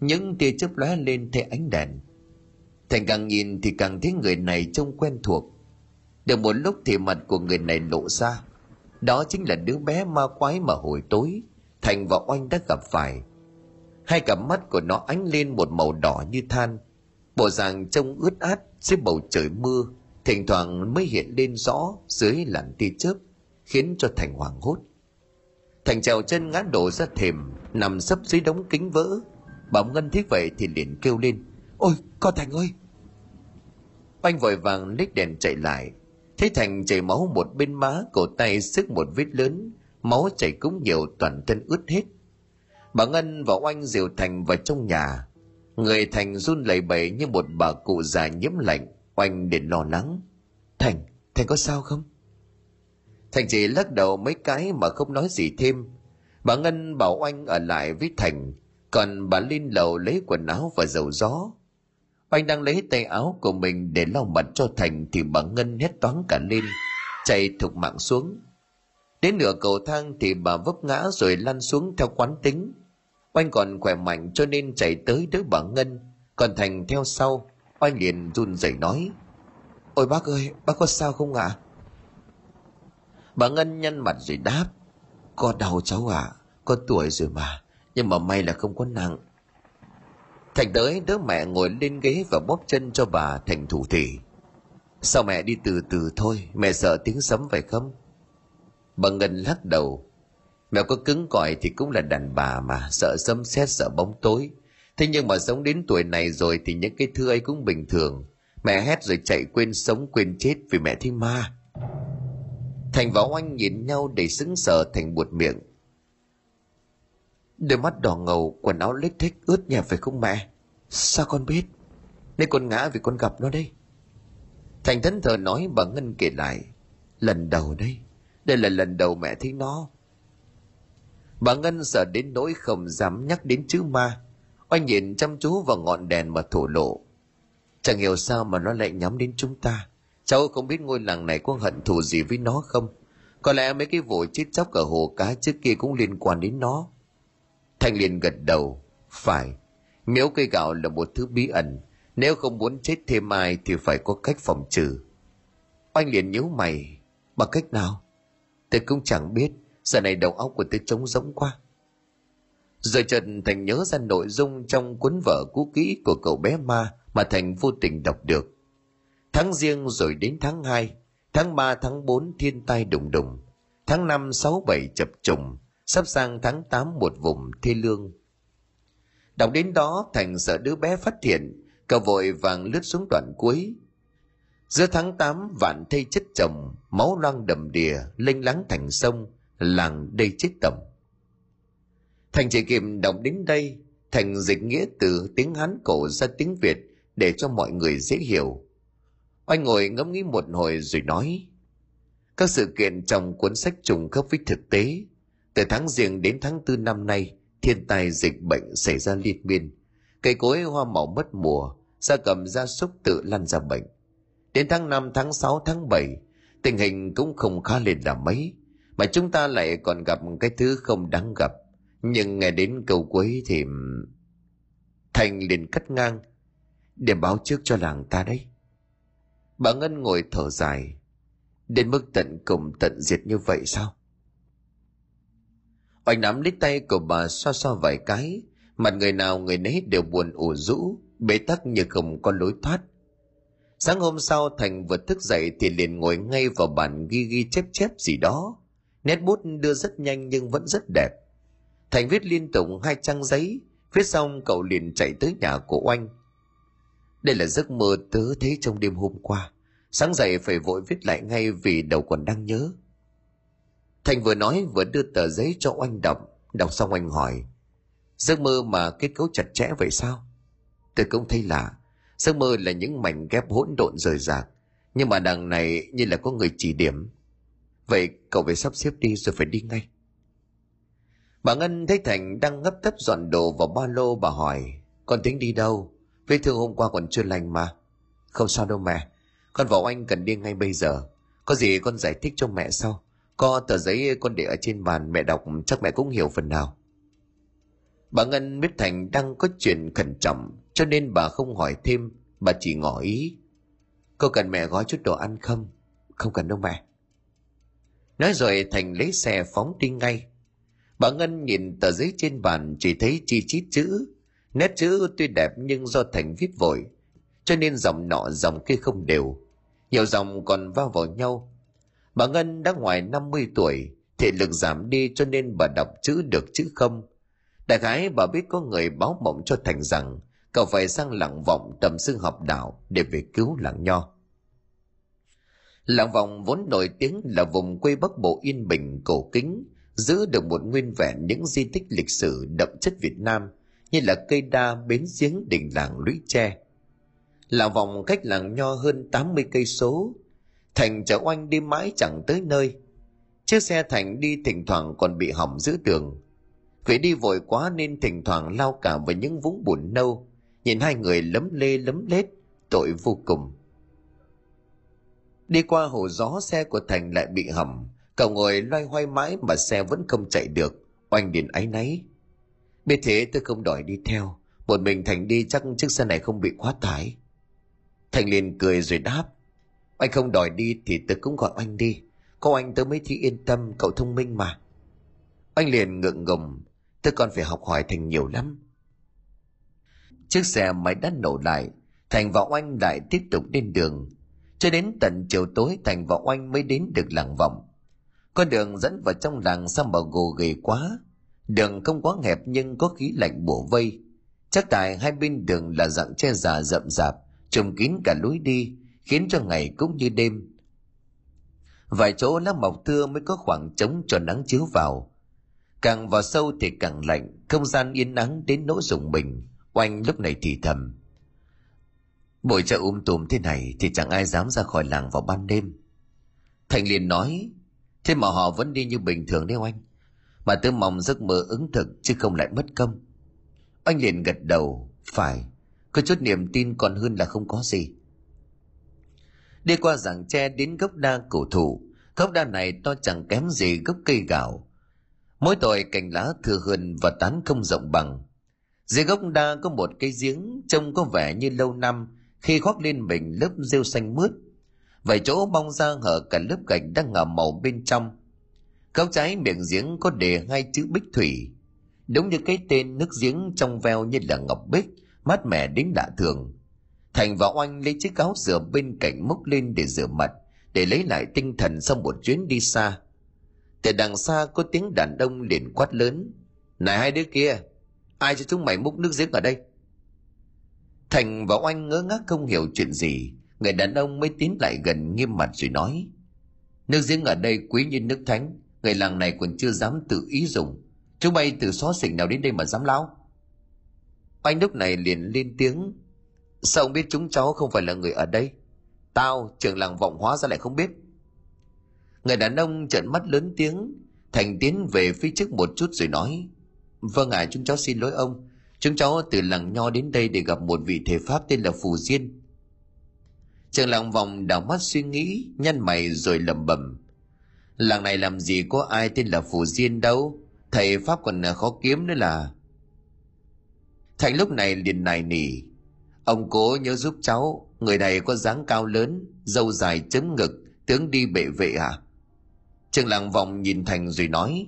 Những tia chớp lóe lên thấy ánh đèn. Thành càng nhìn thì càng thấy người này trông quen thuộc. Được một lúc thì mặt của người này lộ ra. Đó chính là đứa bé ma quái mà hồi tối, Thành và Oanh đã gặp phải. Hai cặp mắt của nó ánh lên một màu đỏ như than. Bộ dạng trông ướt át dưới bầu trời mưa, thỉnh thoảng mới hiện lên rõ dưới làn tia chớp, khiến cho thành hoảng hốt. Thành trèo chân ngã đổ ra thềm, nằm sấp dưới đống kính vỡ. Bảo ngân thấy vậy thì liền kêu lên, ôi, con thành ơi! Anh vội vàng lích đèn chạy lại thấy thành chảy máu một bên má cổ tay sức một vết lớn máu chảy cũng nhiều toàn thân ướt hết Bà Ngân và Oanh diều Thành vào trong nhà. Người Thành run lẩy bẩy như một bà cụ già nhiễm lạnh. Oanh để lo lắng. Thành, Thành có sao không? Thành chỉ lắc đầu mấy cái mà không nói gì thêm. Bà Ngân bảo Oanh ở lại với Thành, còn bà lên lầu lấy quần áo và dầu gió. Oanh đang lấy tay áo của mình để lau mặt cho Thành thì bà Ngân hét toán cả lên, chạy thục mạng xuống. Đến nửa cầu thang thì bà vấp ngã rồi lăn xuống theo quán tính. Oanh còn khỏe mạnh cho nên chạy tới đỡ bà Ngân, còn Thành theo sau. Oanh liền run rẩy nói, Ôi bác ơi, bác có sao không ạ? À? Bà Ngân nhăn mặt rồi đáp, Có đau cháu ạ, à, có tuổi rồi mà, nhưng mà may là không có nặng thành tới đứa mẹ ngồi lên ghế và bóp chân cho bà thành thủ thỉ. Sao mẹ đi từ từ thôi, mẹ sợ tiếng sấm phải không? Bà ngân lắc đầu. Mẹ có cứng cỏi thì cũng là đàn bà mà, sợ sấm sét, sợ bóng tối. Thế nhưng mà sống đến tuổi này rồi thì những cái thứ ấy cũng bình thường. Mẹ hét rồi chạy quên sống, quên chết vì mẹ thấy ma. Thành và oanh nhìn nhau để sững sờ, thành buột miệng đôi mắt đỏ ngầu, quần áo lết thích ướt nhẹp phải không mẹ. Sao con biết? Nên con ngã vì con gặp nó đây. Thành thẫn thờ nói bà ngân kể lại. Lần đầu đây đây là lần đầu mẹ thấy nó. Bà ngân sợ đến nỗi không dám nhắc đến chữ ma. Oanh nhìn chăm chú vào ngọn đèn mà thổ lộ. Chẳng hiểu sao mà nó lại nhắm đến chúng ta. Cháu không biết ngôi làng này có hận thù gì với nó không? Có lẽ mấy cái vụ chết chóc ở hồ cá trước kia cũng liên quan đến nó thanh liền gật đầu phải miếu cây gạo là một thứ bí ẩn nếu không muốn chết thêm ai thì phải có cách phòng trừ. Oanh liền nhíu mày bằng cách nào? Tớ cũng chẳng biết giờ này đầu óc của tớ trống rỗng quá. Rồi Trần thành nhớ ra nội dung trong cuốn vở cũ kỹ của cậu bé ma mà thành vô tình đọc được. Tháng riêng rồi đến tháng 2, tháng 3 tháng 4 thiên tai đùng đùng tháng 5 6 7 chập trùng sắp sang tháng 8 một vùng thê lương. Đọc đến đó, thành sợ đứa bé phát hiện, cậu vội vàng lướt xuống đoạn cuối. Giữa tháng 8 vạn thây chất chồng, máu loang đầm đìa, lênh lắng thành sông, làng đây chết tầm. Thành chỉ kịp đọc đến đây, thành dịch nghĩa từ tiếng hán cổ ra tiếng việt để cho mọi người dễ hiểu. Oanh ngồi ngẫm nghĩ một hồi rồi nói, các sự kiện trong cuốn sách trùng khớp với thực tế từ tháng riêng đến tháng tư năm nay thiên tai dịch bệnh xảy ra liên miên. Cây cối hoa màu mất mùa gia cầm gia súc tự lăn ra bệnh. Đến tháng 5, tháng 6, tháng 7 tình hình cũng không khá lên là mấy mà chúng ta lại còn gặp cái thứ không đáng gặp. Nhưng nghe đến câu cuối thì thành liền cắt ngang để báo trước cho làng ta đấy. Bà ngân ngồi thở dài đến mức tận cùng tận diệt như vậy sao? Oanh nắm lấy tay của bà xoa xoa vài cái. Mặt người nào người nấy đều buồn ủ rũ, bế tắc như không có lối thoát. Sáng hôm sau, thành vừa thức dậy thì liền ngồi ngay vào bàn ghi ghi chép chép gì đó. Nét bút đưa rất nhanh nhưng vẫn rất đẹp. Thành viết liên tục hai trang giấy, viết xong cậu liền chạy tới nhà của oanh. Đây là giấc mơ tớ thấy trong đêm hôm qua. Sáng dậy phải vội viết lại ngay vì đầu còn đang nhớ thành vừa nói vừa đưa tờ giấy cho oanh đọc. Đọc xong oanh hỏi, giấc mơ mà kết cấu chặt chẽ vậy sao? Tôi cũng thấy lạ. Giấc mơ là những mảnh ghép hỗn độn rời rạc, nhưng mà đằng này như là có người chỉ điểm. Vậy cậu phải sắp xếp đi rồi phải đi ngay. Bà ngân thấy thành đang ngấp tấp dọn đồ vào ba lô, bà hỏi, con tính đi đâu? Vết thương hôm qua còn chưa lành mà. Không sao đâu mẹ, con vào anh cần đi ngay bây giờ. Có gì con giải thích cho mẹ sau có tờ giấy con để ở trên bàn, mẹ đọc, chắc mẹ cũng hiểu phần nào. Bà ngân biết thành đang có chuyện khẩn trọng, cho nên bà không hỏi thêm, bà chỉ ngỏ ý. Cô cần mẹ gói chút đồ ăn không? Không cần đâu mẹ. Nói rồi thành lấy xe phóng đi ngay. Bà ngân nhìn tờ giấy trên bàn, chỉ thấy chi chít chữ. Nét chữ tuy đẹp nhưng do thành viết vội, cho nên dòng nọ dòng kia không đều. Nhiều dòng còn va vào nhau bà ngân đã ngoài 50 tuổi thể lực giảm đi cho nên bà đọc chữ được chữ không? Đại khái bà biết có người báo mộng cho thành rằng, cậu phải sang lặng vọng tầm xương học đạo để về cứu làng nho. Lạng vọng vốn nổi tiếng là vùng quê bắc bộ yên bình, cổ kính, giữ được một nguyên vẹn những di tích lịch sử đậm chất việt nam như là cây đa, bến giếng, đình làng lũy tre. Lạng vọng cách làng nho hơn 80 cây số thành chở oanh đi mãi chẳng tới nơi. Chiếc xe thành đi thỉnh thoảng còn bị hỏng giữa đường vì đi vội quá nên thỉnh thoảng lao cả vào những vũng bùn nâu. Nhìn hai người lấm lê lấm lết tội vô cùng. Đi qua hồ gió, xe của thành lại bị hỏng. Cậu ngồi loay hoay mãi mà xe vẫn không chạy được. Oanh điền áy náy. Biết thế tôi không đòi đi theo. Một mình thành đi chắc chiếc xe này không bị quá tải. Thành liền cười rồi đáp anh không đòi đi thì tôi cũng gọi anh đi có anh tớ mới thấy yên tâm cậu thông minh mà anh liền ngượng ngùng tôi còn phải học hỏi Thành nhiều lắm. Chiếc xe máy đã nổ lại, Thành và Oanh lại tiếp tục lên đường. Cho đến tận chiều tối Thành và Oanh mới đến được làng vọng. Con đường dẫn vào trong làng sao mà gồ ghề quá. Đường không quá hẹp nhưng có khí lạnh bổ vây. Chắc tại hai bên đường là dạng che già rậm rạp, trùm kín cả lối đi, khiến cho ngày cũng như đêm. Vài chỗ lá mọc thưa mới có khoảng trống cho nắng chiếu vào. Càng vào sâu thì càng lạnh, không gian yên nắng đến nỗi rùng mình. Oanh lúc này thì thầm. Bội chợ um tùm thế này thì chẳng ai dám ra khỏi làng vào ban đêm. Thành liền nói, thế mà họ vẫn đi như bình thường đấy oanh. Mà tôi mong giấc mơ ứng thực chứ không lại mất công. Anh liền gật đầu, phải, có chút niềm tin còn hơn là không có gì. Đi qua giảng tre đến gốc đa cổ thụ, gốc đa này to chẳng kém gì gốc cây gạo. Mỗi tội cành lá thừa hơn và tán không rộng bằng. Dưới gốc đa có một cây giếng trông có vẻ như lâu năm khi khoác lên mình lớp rêu xanh mướt. Vài chỗ bong ra hở cả lớp gạch đang ngả màu bên trong. Góc trái miệng giếng có đề hai chữ bích thủy. Đúng như cái tên nước giếng trong veo như là ngọc bích, mát mẻ đến lạ thường. Thành và Oanh lấy chiếc áo rửa bên cạnh múc lên để rửa mặt, để lấy lại tinh thần sau một chuyến đi xa. Từ đằng xa có tiếng đàn ông liền quát lớn. Này hai đứa kia, ai cho chúng mày múc nước giếng ở đây? Thành và Oanh ngớ ngác không hiểu chuyện gì, người đàn ông mới tiến lại gần nghiêm mặt rồi nói. Nước giếng ở đây quý như nước thánh, người làng này còn chưa dám tự ý dùng. Chúng bay từ xó xỉnh nào đến đây mà dám lao? Anh lúc này liền lên tiếng. Sao ông biết chúng cháu không phải là người ở đây? Tao, trưởng làng vọng hóa ra lại không biết. Người đàn ông trợn mắt lớn tiếng, Thành tiến về phía trước một chút rồi nói. Vâng ạ, à, chúng cháu xin lỗi ông. Chúng cháu từ làng nho đến đây để gặp một vị thể pháp tên là Phù Diên. Trường làng vòng đảo mắt suy nghĩ, nhăn mày rồi lẩm bẩm. Làng này làm gì có ai tên là Phù Diên đâu, thầy pháp còn khó kiếm nữa là. Thành lúc này liền nài nỉ. Ông cố nhớ giúp cháu, người này có dáng cao lớn, dâu dài chấm ngực, tướng đi bệ vệ à? Trương làng vòng nhìn Thành rồi nói.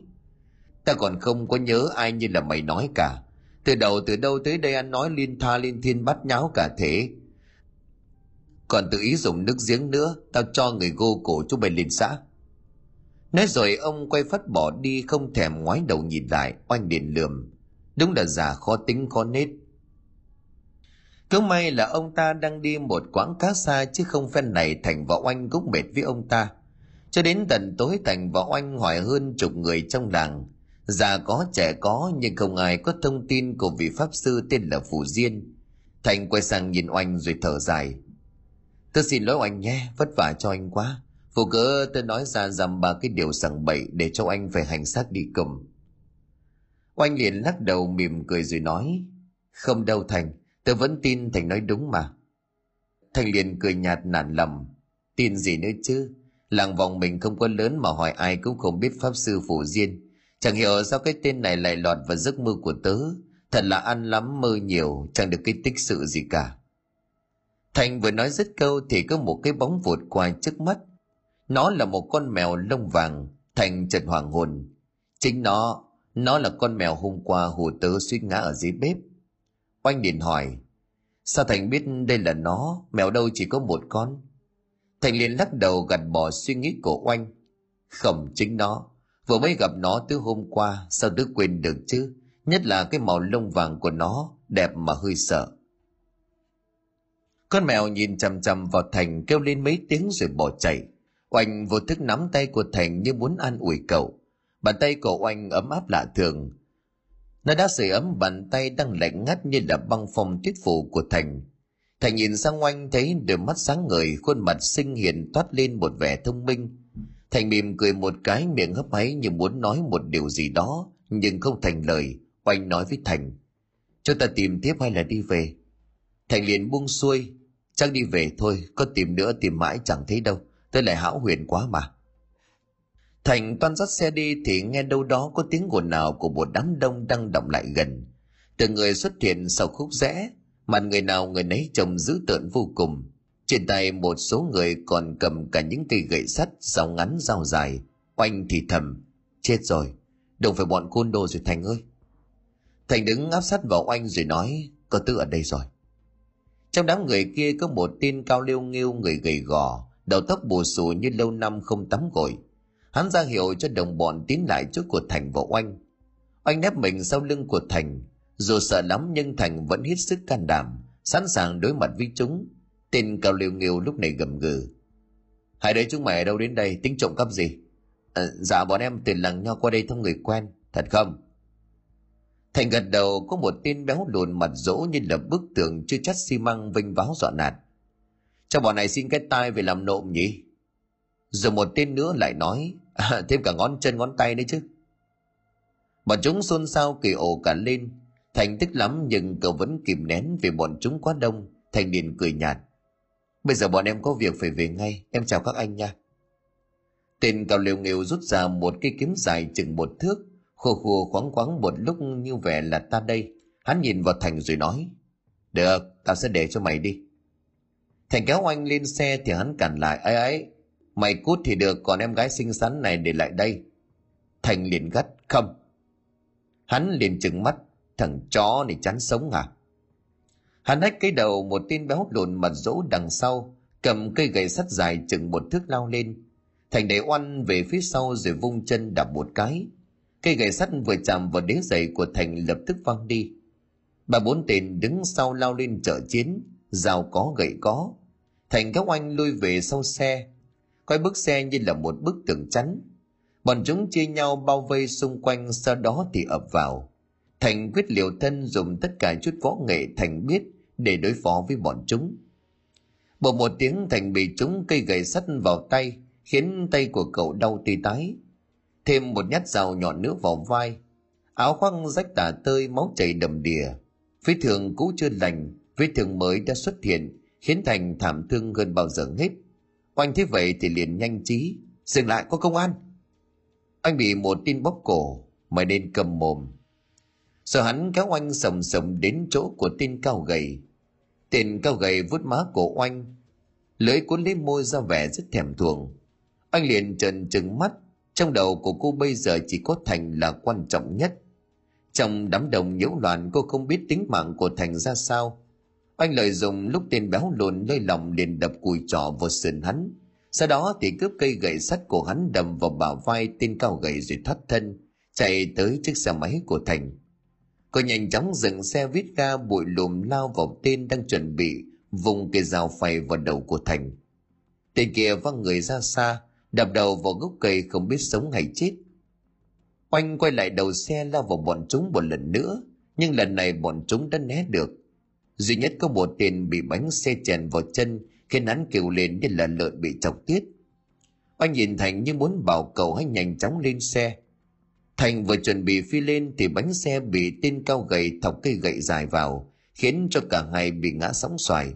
Ta còn không có nhớ ai như là mày nói cả. Từ đầu từ đâu tới đây anh nói liên tha liên thiên bắt nháo cả thế. Còn tự ý dùng nước giếng nữa, tao cho người gô cổ chúng mày lên xã. Nói rồi ông quay phát bỏ đi không thèm ngoái đầu nhìn lại, oanh điện lườm. Đúng là già khó tính khó nết. Cứ may là ông ta đang đi một quãng cá xa chứ không phen này Thành và Oanh cũng mệt với ông ta. Cho đến tận tối Thành và Oanh hỏi hơn chục người trong làng Già có trẻ có nhưng không ai có thông tin của vị pháp sư tên là Phù Diên. Thành quay sang nhìn oanh rồi thở dài. Tôi xin lỗi oanh nhé, vất vả cho anh quá. Phụ cớ tôi nói ra dằm ba cái điều sằng bậy để cho anh phải hành xác đi cùng. Oanh liền lắc đầu mỉm cười rồi nói. Không đâu Thành, tôi vẫn tin Thành nói đúng mà. Thành liền cười nhạt nản lầm. Tin gì nữa chứ? Làng vòng mình không có lớn mà hỏi ai cũng không biết Pháp Sư phổ Diên Chẳng hiểu sao cái tên này lại lọt vào giấc mơ của tớ. Thật là ăn lắm mơ nhiều, chẳng được cái tích sự gì cả. Thành vừa nói dứt câu thì có một cái bóng vụt qua trước mắt. Nó là một con mèo lông vàng, Thành chợt hoàng hồn. Chính nó, nó là con mèo hôm qua hồ tớ suýt ngã ở dưới bếp. Oanh liền hỏi, sao Thành biết đây là nó, mèo đâu chỉ có một con? Thành liền lắc đầu gạt bỏ suy nghĩ của Oanh. Không chính nó, Vừa mới gặp nó từ hôm qua, sao tớ quên được chứ? Nhất là cái màu lông vàng của nó, đẹp mà hơi sợ. Con mèo nhìn chằm chằm vào Thành kêu lên mấy tiếng rồi bỏ chạy. Oanh vô thức nắm tay của Thành như muốn an ủi cậu. Bàn tay của Oanh ấm áp lạ thường. Nó đã sưởi ấm bàn tay đang lạnh ngắt như là băng phong tuyết phủ của Thành. Thành nhìn sang Oanh thấy đôi mắt sáng ngời, khuôn mặt xinh hiền toát lên một vẻ thông minh, Thành mỉm cười một cái miệng hấp háy như muốn nói một điều gì đó, nhưng không thành lời. Oanh nói với Thành, cho ta tìm tiếp hay là đi về? Thành liền buông xuôi, chắc đi về thôi, có tìm nữa tìm mãi chẳng thấy đâu, tôi lại hão huyền quá mà. Thành toan dắt xe đi thì nghe đâu đó có tiếng ồn nào của một đám đông đang động lại gần. Từng người xuất hiện sau khúc rẽ, mặt người nào người nấy trông dữ tợn vô cùng. Trên tay một số người còn cầm cả những cây gậy sắt, dao ngắn dao dài. Oanh thì thầm, chết rồi, đừng phải bọn côn đồ rồi Thành ơi. thành đứng áp sát vào oanh rồi nói có tư ở đây rồi trong đám người kia có một tên cao liêu nghiêu người gầy gò đầu tóc bù xù như lâu năm không tắm gội hắn ra hiệu cho đồng bọn tiến lại trước của thành và oanh. Oanh nép mình sau lưng của thành. Dù sợ lắm nhưng thành vẫn hết sức can đảm sẵn sàng đối mặt với chúng. Tên cao liều nghiêu lúc này gầm gừ. Hai đứa chúng mày ở đâu đến đây? Tính trộm cắp gì? À, dạ bọn em từ làng nho qua đây thăm người quen. Thật không? Thành gật đầu có một tên béo lùn mặt rỗ như là bức tường chưa chắt xi măng vinh váo dọn nạt. Cho bọn này xin cái tai về làm nộm nhỉ? Rồi một tên nữa lại nói à, thêm cả ngón chân ngón tay đấy chứ. Bọn chúng xôn xao kỳ ồ cả lên. Thành tức lắm nhưng cậu vẫn kìm nén vì bọn chúng quá đông. Thành liền cười nhạt. Bây giờ bọn em có việc phải về ngay. Em chào các anh nha. Tên cào liều nghèo rút ra một cây kiếm dài chừng một thước. Khô khô khoáng khoáng một lúc như vẻ là ta đây. Hắn nhìn vào thành rồi nói được tao sẽ để cho mày đi. Thành kéo anh lên xe thì hắn cản lại ấy ấy mày cút thì được, còn em gái xinh xắn này để lại đây. Thành liền gắt, không. Hắn liền trừng mắt, thằng chó này chán sống à? Hắn hách cái đầu một tên béo lùn mặt rỗ đằng sau, cầm cây gậy sắt dài chừng một thước lao lên. Thành đẩy oăn về phía sau rồi vung chân đạp một cái. Cây gậy sắt vừa chạm vào đế giày của thành lập tức văng đi. Ba bốn tên đứng sau lao lên trợ chiến rào có gậy có. Thành kéo oanh lui về sau xe coi bức xe như là một bức tường chắn. Bọn chúng chia nhau bao vây xung quanh, sau đó thì ập vào. Thành quyết liều thân dùng tất cả chút võ nghệ thành biết để đối phó với bọn chúng. Bộ một tiếng thành bị chúng cây gậy sắt vào tay, khiến tay của cậu đau tê tái. Thêm một nhát dao nhọn nữa vào vai. Áo khoác rách tả tơi, máu chảy đầm đìa. Vết thương cũ chưa lành, vết thương mới đã xuất hiện, khiến thành thảm thương hơn bao giờ hết oanh thấy vậy thì liền nhanh trí dừng lại có công an. Anh bị một tin bóp cổ mày nên cầm mồm. Sợ hắn kéo oanh sầm sầm đến chỗ của tên cao gầy. Tên cao gầy vuốt má cổ oanh, lưỡi cuốn lấy môi ra vẻ rất thèm thuồng. Anh liền trần trừng mắt, trong đầu của cô bây giờ chỉ có thành là quan trọng nhất. Trong đám đồng nhiễu loạn, cô không biết tính mạng của thành ra sao anh lợi dụng lúc tên béo lùn lơi lòng liền đập cùi trỏ vào sườn hắn. Sau đó thì cướp cây gậy sắt của hắn đầm vào bả vai tên cao gậy rồi thoát thân, chạy tới chiếc xe máy của thành. Cô nhanh chóng dừng xe vít ga bụi lùm lao vào tên đang chuẩn bị vùng cây dao phay vào đầu của thành. Tên kia văng người ra xa, đập đầu vào gốc cây không biết sống hay chết. Oanh quay lại đầu xe lao vào bọn chúng một lần nữa, nhưng lần này bọn chúng đã né được duy nhất có một tên bị bánh xe chèn vào chân, khiến hắn kêu lên như là lợn bị chọc tiết. Oanh nhìn thành như muốn bảo cậu hãy nhanh chóng lên xe. Thành vừa chuẩn bị phi lên thì bánh xe bị tên cao gầy thọc cây gậy dài vào, khiến cho cả hai bị ngã sóng xoài.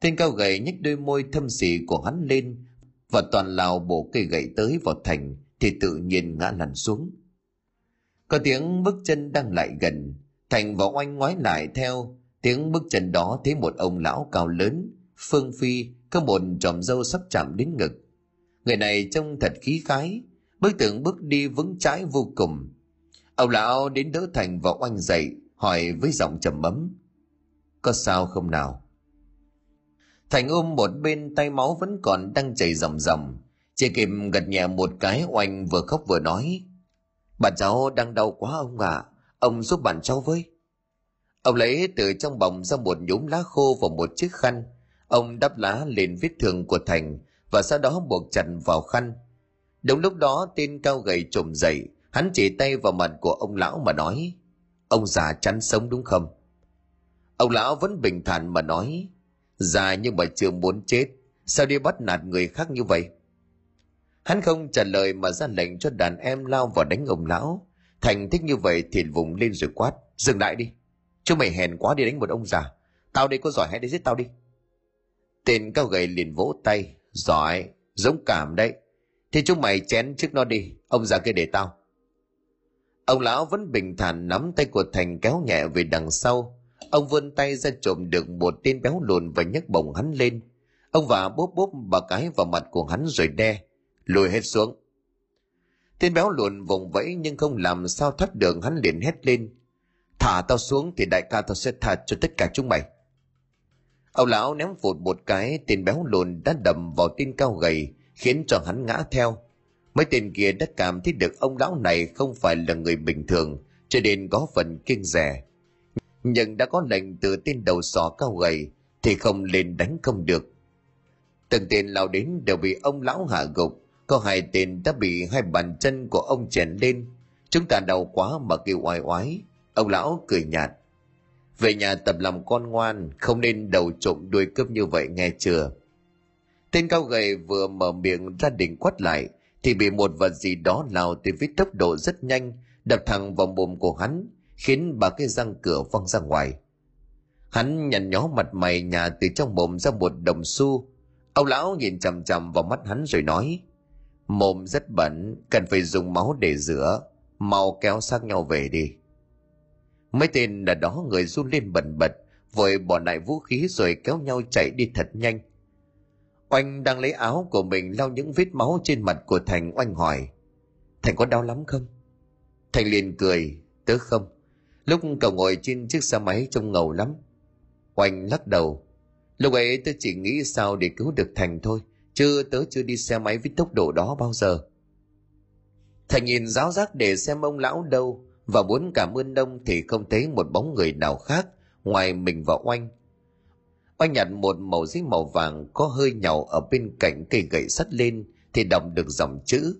Tên cao gầy nhếch đôi môi thâm sì của hắn lên và toàn lào bổ cây gậy tới vào thành thì tự nhiên ngã lăn xuống. Có tiếng bước chân đang lại gần, thành và oanh ngoái lại theo tiếng bước chân đó thấy một ông lão cao lớn, phương phi, có một tròm râu sắp chạm đến ngực. Người này trông thật khí khái bước tượng bước đi vững chãi vô cùng. Ông lão đến đỡ thành và oanh dậy, hỏi với giọng trầm ấm, có sao không nào? Thành ôm một bên tay máu vẫn còn đang chảy ròng ròng. Chỉ kịp gật nhẹ một cái oanh vừa khóc vừa nói, bạn cháu đang đau quá ông ạ. À. ông giúp bạn cháu với ông lấy từ trong bồng ra một nhúm lá khô và một chiếc khăn. Ông đắp lá lên vết thương của thành và sau đó buộc chặt vào khăn. Đúng lúc đó, tên cao gầy trồm dậy. Hắn chỉ tay vào mặt của ông lão mà nói, ông già chắn sống đúng không? Ông lão vẫn bình thản mà nói, già nhưng mà chưa muốn chết. Sao đi bắt nạt người khác như vậy? Hắn không trả lời mà ra lệnh cho đàn em lao vào đánh ông lão. Thành thích như vậy thì vùng lên rồi quát, dừng lại đi chúng mày hèn quá đi đánh một ông già. Tao đây có giỏi hãy đến giết tao đi. Tên cao gầy liền vỗ tay, giỏi, giống cảm đấy. Thì chúng mày chén trước nó đi, ông già kia để tao. Ông lão vẫn bình thản nắm tay của thành kéo nhẹ về đằng sau. Ông vươn tay ra trộm được một tên béo lùn và nhấc bổng hắn lên. Ông và bốp bốp bà cái vào mặt của hắn rồi đe, lùi hết xuống. Tên béo lùn vùng vẫy nhưng không làm sao thoát được, hắn liền hét lên thả tao xuống thì đại ca tao sẽ tha cho tất cả chúng mày. Ông lão ném vụt một cái, tên béo lùn đã đầm vào tên cao gầy, khiến cho hắn ngã theo. Mấy tên kia đã cảm thấy được ông lão này không phải là người bình thường, cho nên có phần kiêng rẻ. Nhưng đã có lệnh từ tên đầu sỏ cao gầy, thì không lên đánh không được. Từng tên lao đến đều bị ông lão hạ gục, có hai tên đã bị hai bàn chân của ông chèn lên. Chúng ta đau quá mà kêu oai oái ông lão cười nhạt. Về nhà tập làm con ngoan, không nên đầu trộm đuôi cướp như vậy nghe chưa? Tên cao gầy vừa mở miệng ra định quát lại, thì bị một vật gì đó lao từ với tốc độ rất nhanh, đập thẳng vào mồm của hắn, khiến ba cái răng cửa văng ra ngoài. Hắn nhăn nhó mặt mày nhà từ trong mồm ra một đồng xu. Ông lão nhìn chằm chằm vào mắt hắn rồi nói, mồm rất bẩn, cần phải dùng máu để rửa, mau kéo xác nhau về đi mấy tên là đó người run lên bần bật, vội bỏ lại vũ khí rồi kéo nhau chạy đi thật nhanh. Oanh đang lấy áo của mình lau những vết máu trên mặt của thành oanh hỏi, thành có đau lắm không? Thành liền cười, tớ không. Lúc cậu ngồi trên chiếc xe máy trông ngầu lắm. Oanh lắc đầu, lúc ấy tớ chỉ nghĩ sao để cứu được thành thôi, chứ tớ chưa đi xe máy với tốc độ đó bao giờ. Thành nhìn giáo giác để xem ông lão đâu và muốn cảm ơn ông thì không thấy một bóng người nào khác ngoài mình và oanh. Oanh nhặt một màu giấy màu vàng có hơi nhàu ở bên cạnh cây gậy sắt lên thì đọc được dòng chữ.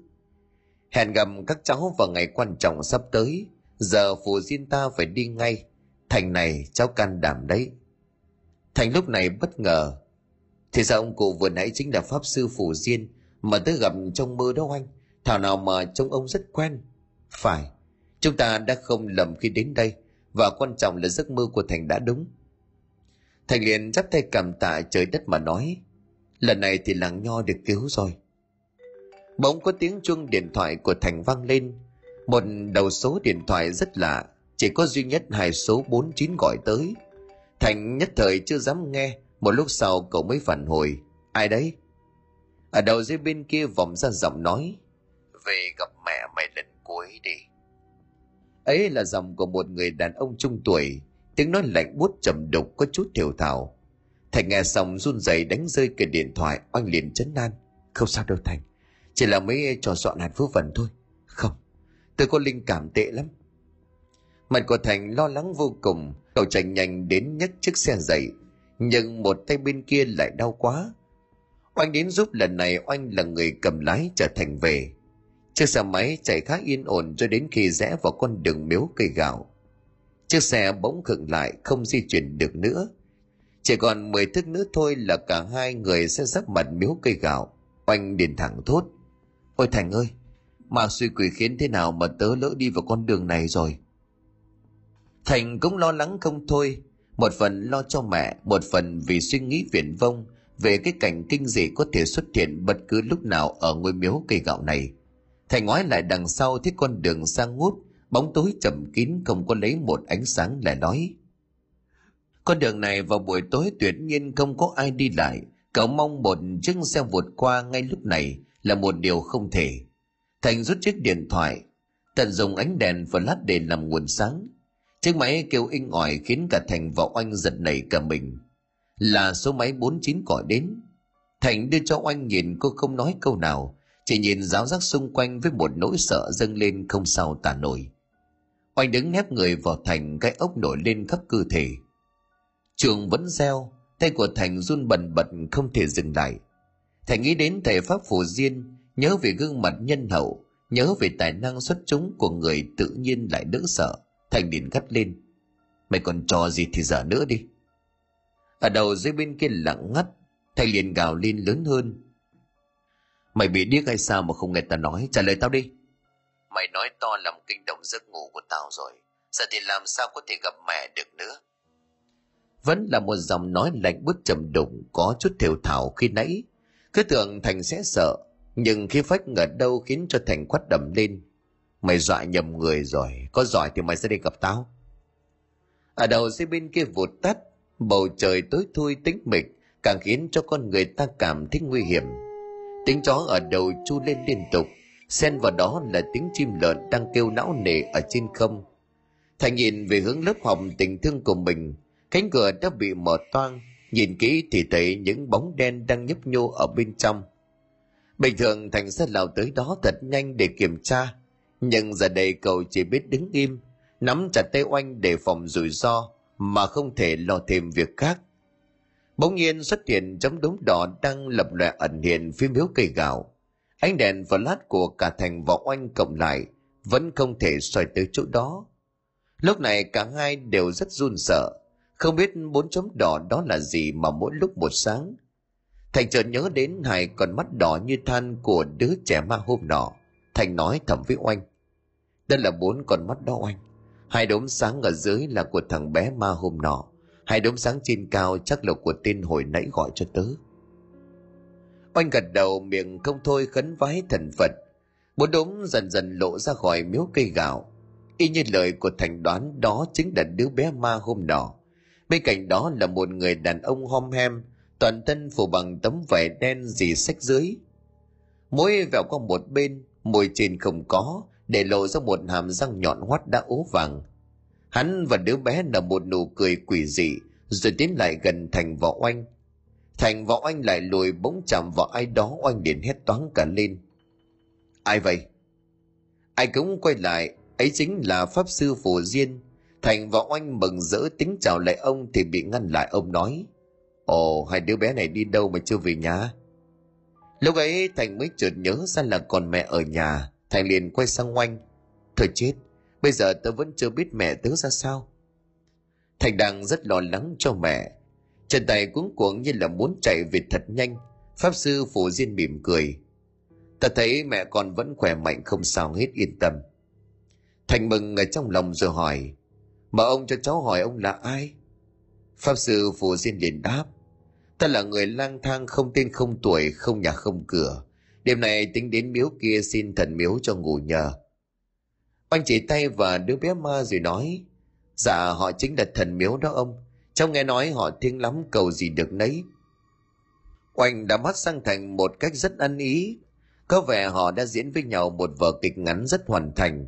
Hẹn gặp các cháu vào ngày quan trọng sắp tới. Giờ phù diên ta phải đi ngay. Thành này cháu can đảm đấy. Thành lúc này bất ngờ. Thì sao ông cụ vừa nãy chính là pháp sư phù diên mà tới gặp trong mơ đó anh thảo nào mà trông ông rất quen. Phải chúng ta đã không lầm khi đến đây, và quan trọng là giấc mơ của thành đã đúng. Thành liền chắp tay cầm tạ trời đất mà nói, lần này thì làng nho được cứu rồi. Bỗng có tiếng chuông điện thoại của thành vang lên. Một đầu số điện thoại rất lạ, chỉ có duy nhất hai số 49 gọi tới. Thành nhất thời chưa dám nghe, một lúc sau cậu mới phản hồi, ai đấy? Ở đầu dưới bên kia vọng ra giọng nói, về gặp mẹ mày lần cuối đi ấy là giọng của một người đàn ông trung tuổi, tiếng nói lạnh buốt trầm đục có chút thiểu thảo thành nghe xong run rẩy đánh rơi cái điện thoại, oanh liền chấn an. Không sao đâu thành, chỉ là mấy trò dọn hạt phước vẩn thôi. Không, tôi có linh cảm tệ lắm. Mặt của thành lo lắng vô cùng, cậu chạy nhanh đến nhấc chiếc xe dậy, nhưng một tay bên kia lại đau quá. Oanh đến giúp lần này, oanh là người cầm lái trở thành về chiếc xe máy chạy khá yên ổn cho đến khi rẽ vào con đường miếu cây gạo. Chiếc xe bỗng khựng lại, không di chuyển được nữa. Chỉ còn 10 thước nữa thôi là cả hai người sẽ sắp mặt miếu cây gạo. Oanh điền thẳng thốt. Ôi thành ơi mà suy quỷ khiến thế nào mà tớ lỡ đi vào con đường này rồi? Thành cũng lo lắng không thôi. Một phần lo cho mẹ, một phần vì suy nghĩ viển vông về cái cảnh kinh dị có thể xuất hiện bất cứ lúc nào ở ngôi miếu cây gạo này thành ngoái lại đằng sau thấy con đường sang ngút, bóng tối chậm kín, không có lấy một ánh sáng lại nói. Con đường này vào buổi tối tuyệt nhiên không có ai đi lại. Cậu mong một chiếc xe vượt qua ngay lúc này là một điều không thể. Thành rút chiếc điện thoại, tận dùng ánh đèn và lát để làm nguồn sáng. Chiếc máy kêu inh ỏi khiến cả thành và oanh giật nảy cả mình. Là số máy 49 gọi đến. Thành đưa cho oanh nhìn cô không nói câu nào chỉ nhìn giáo giác xung quanh với một nỗi sợ dâng lên không sao tả nổi. Oanh đứng nép người vào thành, cái ốc nổi lên khắp cơ thể. Trường vẫn reo, tay của thành run bần bật không thể dừng lại. Thành nghĩ đến thầy pháp phổ diên, nhớ về gương mặt nhân hậu, nhớ về tài năng xuất chúng của người tự nhiên lại đỡ sợ, thành liền gắt lên. Mày còn trò gì thì giờ nữa đi. Ở đầu dưới bên kia lặng ngắt, thành liền gào lên lớn hơn mày bị điếc hay sao mà không nghe ta nói? Trả lời tao đi. Mày nói to làm kinh động giấc ngủ của tao rồi. Giờ thì làm sao có thể gặp mẹ được nữa? Vẫn là một giọng nói lạnh bút trầm đục có chút thều thảo khi nãy. Cứ tưởng thành sẽ sợ nhưng khi phách ngờ đâu khiến cho thành quát đầm lên. Mày dọa nhầm người rồi có giỏi thì mày sẽ đi gặp tao. Ở đầu dưới bên kia vụt tắt bầu trời tối thui tĩnh mịch càng khiến cho con người ta cảm thấy nguy hiểm tiếng chó ở đầu chu lên liên tục, xen vào đó là tiếng chim lợn đang kêu não nề ở trên không. Thành nhìn về hướng lớp học tình thương của mình, cánh cửa đã bị mở toang, nhìn kỹ thì thấy những bóng đen đang nhấp nhô ở bên trong. Bình thường thành sẽ lao tới đó thật nhanh để kiểm tra, nhưng giờ đây cậu chỉ biết đứng im, nắm chặt tay oanh để phòng rủi ro mà không thể lo thêm việc khác bỗng nhiên xuất hiện chấm đốm đỏ đang lập lòe ẩn hiện phía miếu cây gạo. Ánh đèn và lát của cả thành và oanh cộng lại, vẫn không thể xoay tới chỗ đó. Lúc này cả hai đều rất run sợ. Không biết bốn chấm đỏ đó là gì mà mỗi lúc một sáng. Thành chợt nhớ đến hai con mắt đỏ như than của đứa trẻ ma hôm nọ. Thành nói thầm với oanh. Đây là bốn con mắt đó oanh. Hai đốm sáng ở dưới là của thằng bé ma hôm nọ hai đốm sáng trên cao chắc là của tên hồi nãy gọi cho tớ. Oanh gật đầu miệng không thôi khấn vái thần phật. Bốn đốm dần dần lộ ra khỏi miếu cây gạo. Y như lời của thành đoán đó chính là đứa bé ma hôm nọ. Bên cạnh đó là một người đàn ông hom hem, toàn thân phủ bằng tấm vải đen dì sách dưới. Mỗi vẹo qua một bên, môi trên không có, để lộ ra một hàm răng nhọn hoắt đã ố vàng hắn và đứa bé nở một nụ cười quỷ dị, rồi tiến lại gần thành võ oanh. Thành võ oanh lại lùi bỗng chạm vào ai đó oanh liền hét toáng cả lên. Ai vậy? Ai cũng quay lại, ấy chính là pháp sư phù diên. Thành và oanh mừng rỡ tính chào lại ông thì bị ngăn lại, ông nói, ồ, hai đứa bé này đi đâu mà chưa về nhà? Lúc ấy thành mới chợt nhớ ra là còn mẹ ở nhà, thành liền quay sang oanh, thôi chết bây giờ tớ vẫn chưa biết mẹ tớ ra sao. Thành đang rất lo lắng cho mẹ. Chân tay cuống cuồng như là muốn chạy về thật nhanh. Pháp sư phổ diên mỉm cười. Ta thấy mẹ con vẫn khỏe mạnh không sao, hết yên tâm. Thành mừng ở trong lòng rồi hỏi, mà ông cho cháu hỏi ông là ai? Pháp sư phổ diên liền đáp, ta là người lang thang không tên không tuổi, không nhà không cửa. Đêm nay tính đến miếu kia xin thần miếu cho ngủ nhờ anh chỉ tay và đứa bé ma rồi nói dạ họ chính là thần miếu đó ông. Cháu nghe nói họ thiêng lắm, cầu gì được nấy. Oanh đã mắt sang thành một cách rất ăn ý. Có vẻ họ đã diễn với nhau một vở kịch ngắn rất hoàn thành.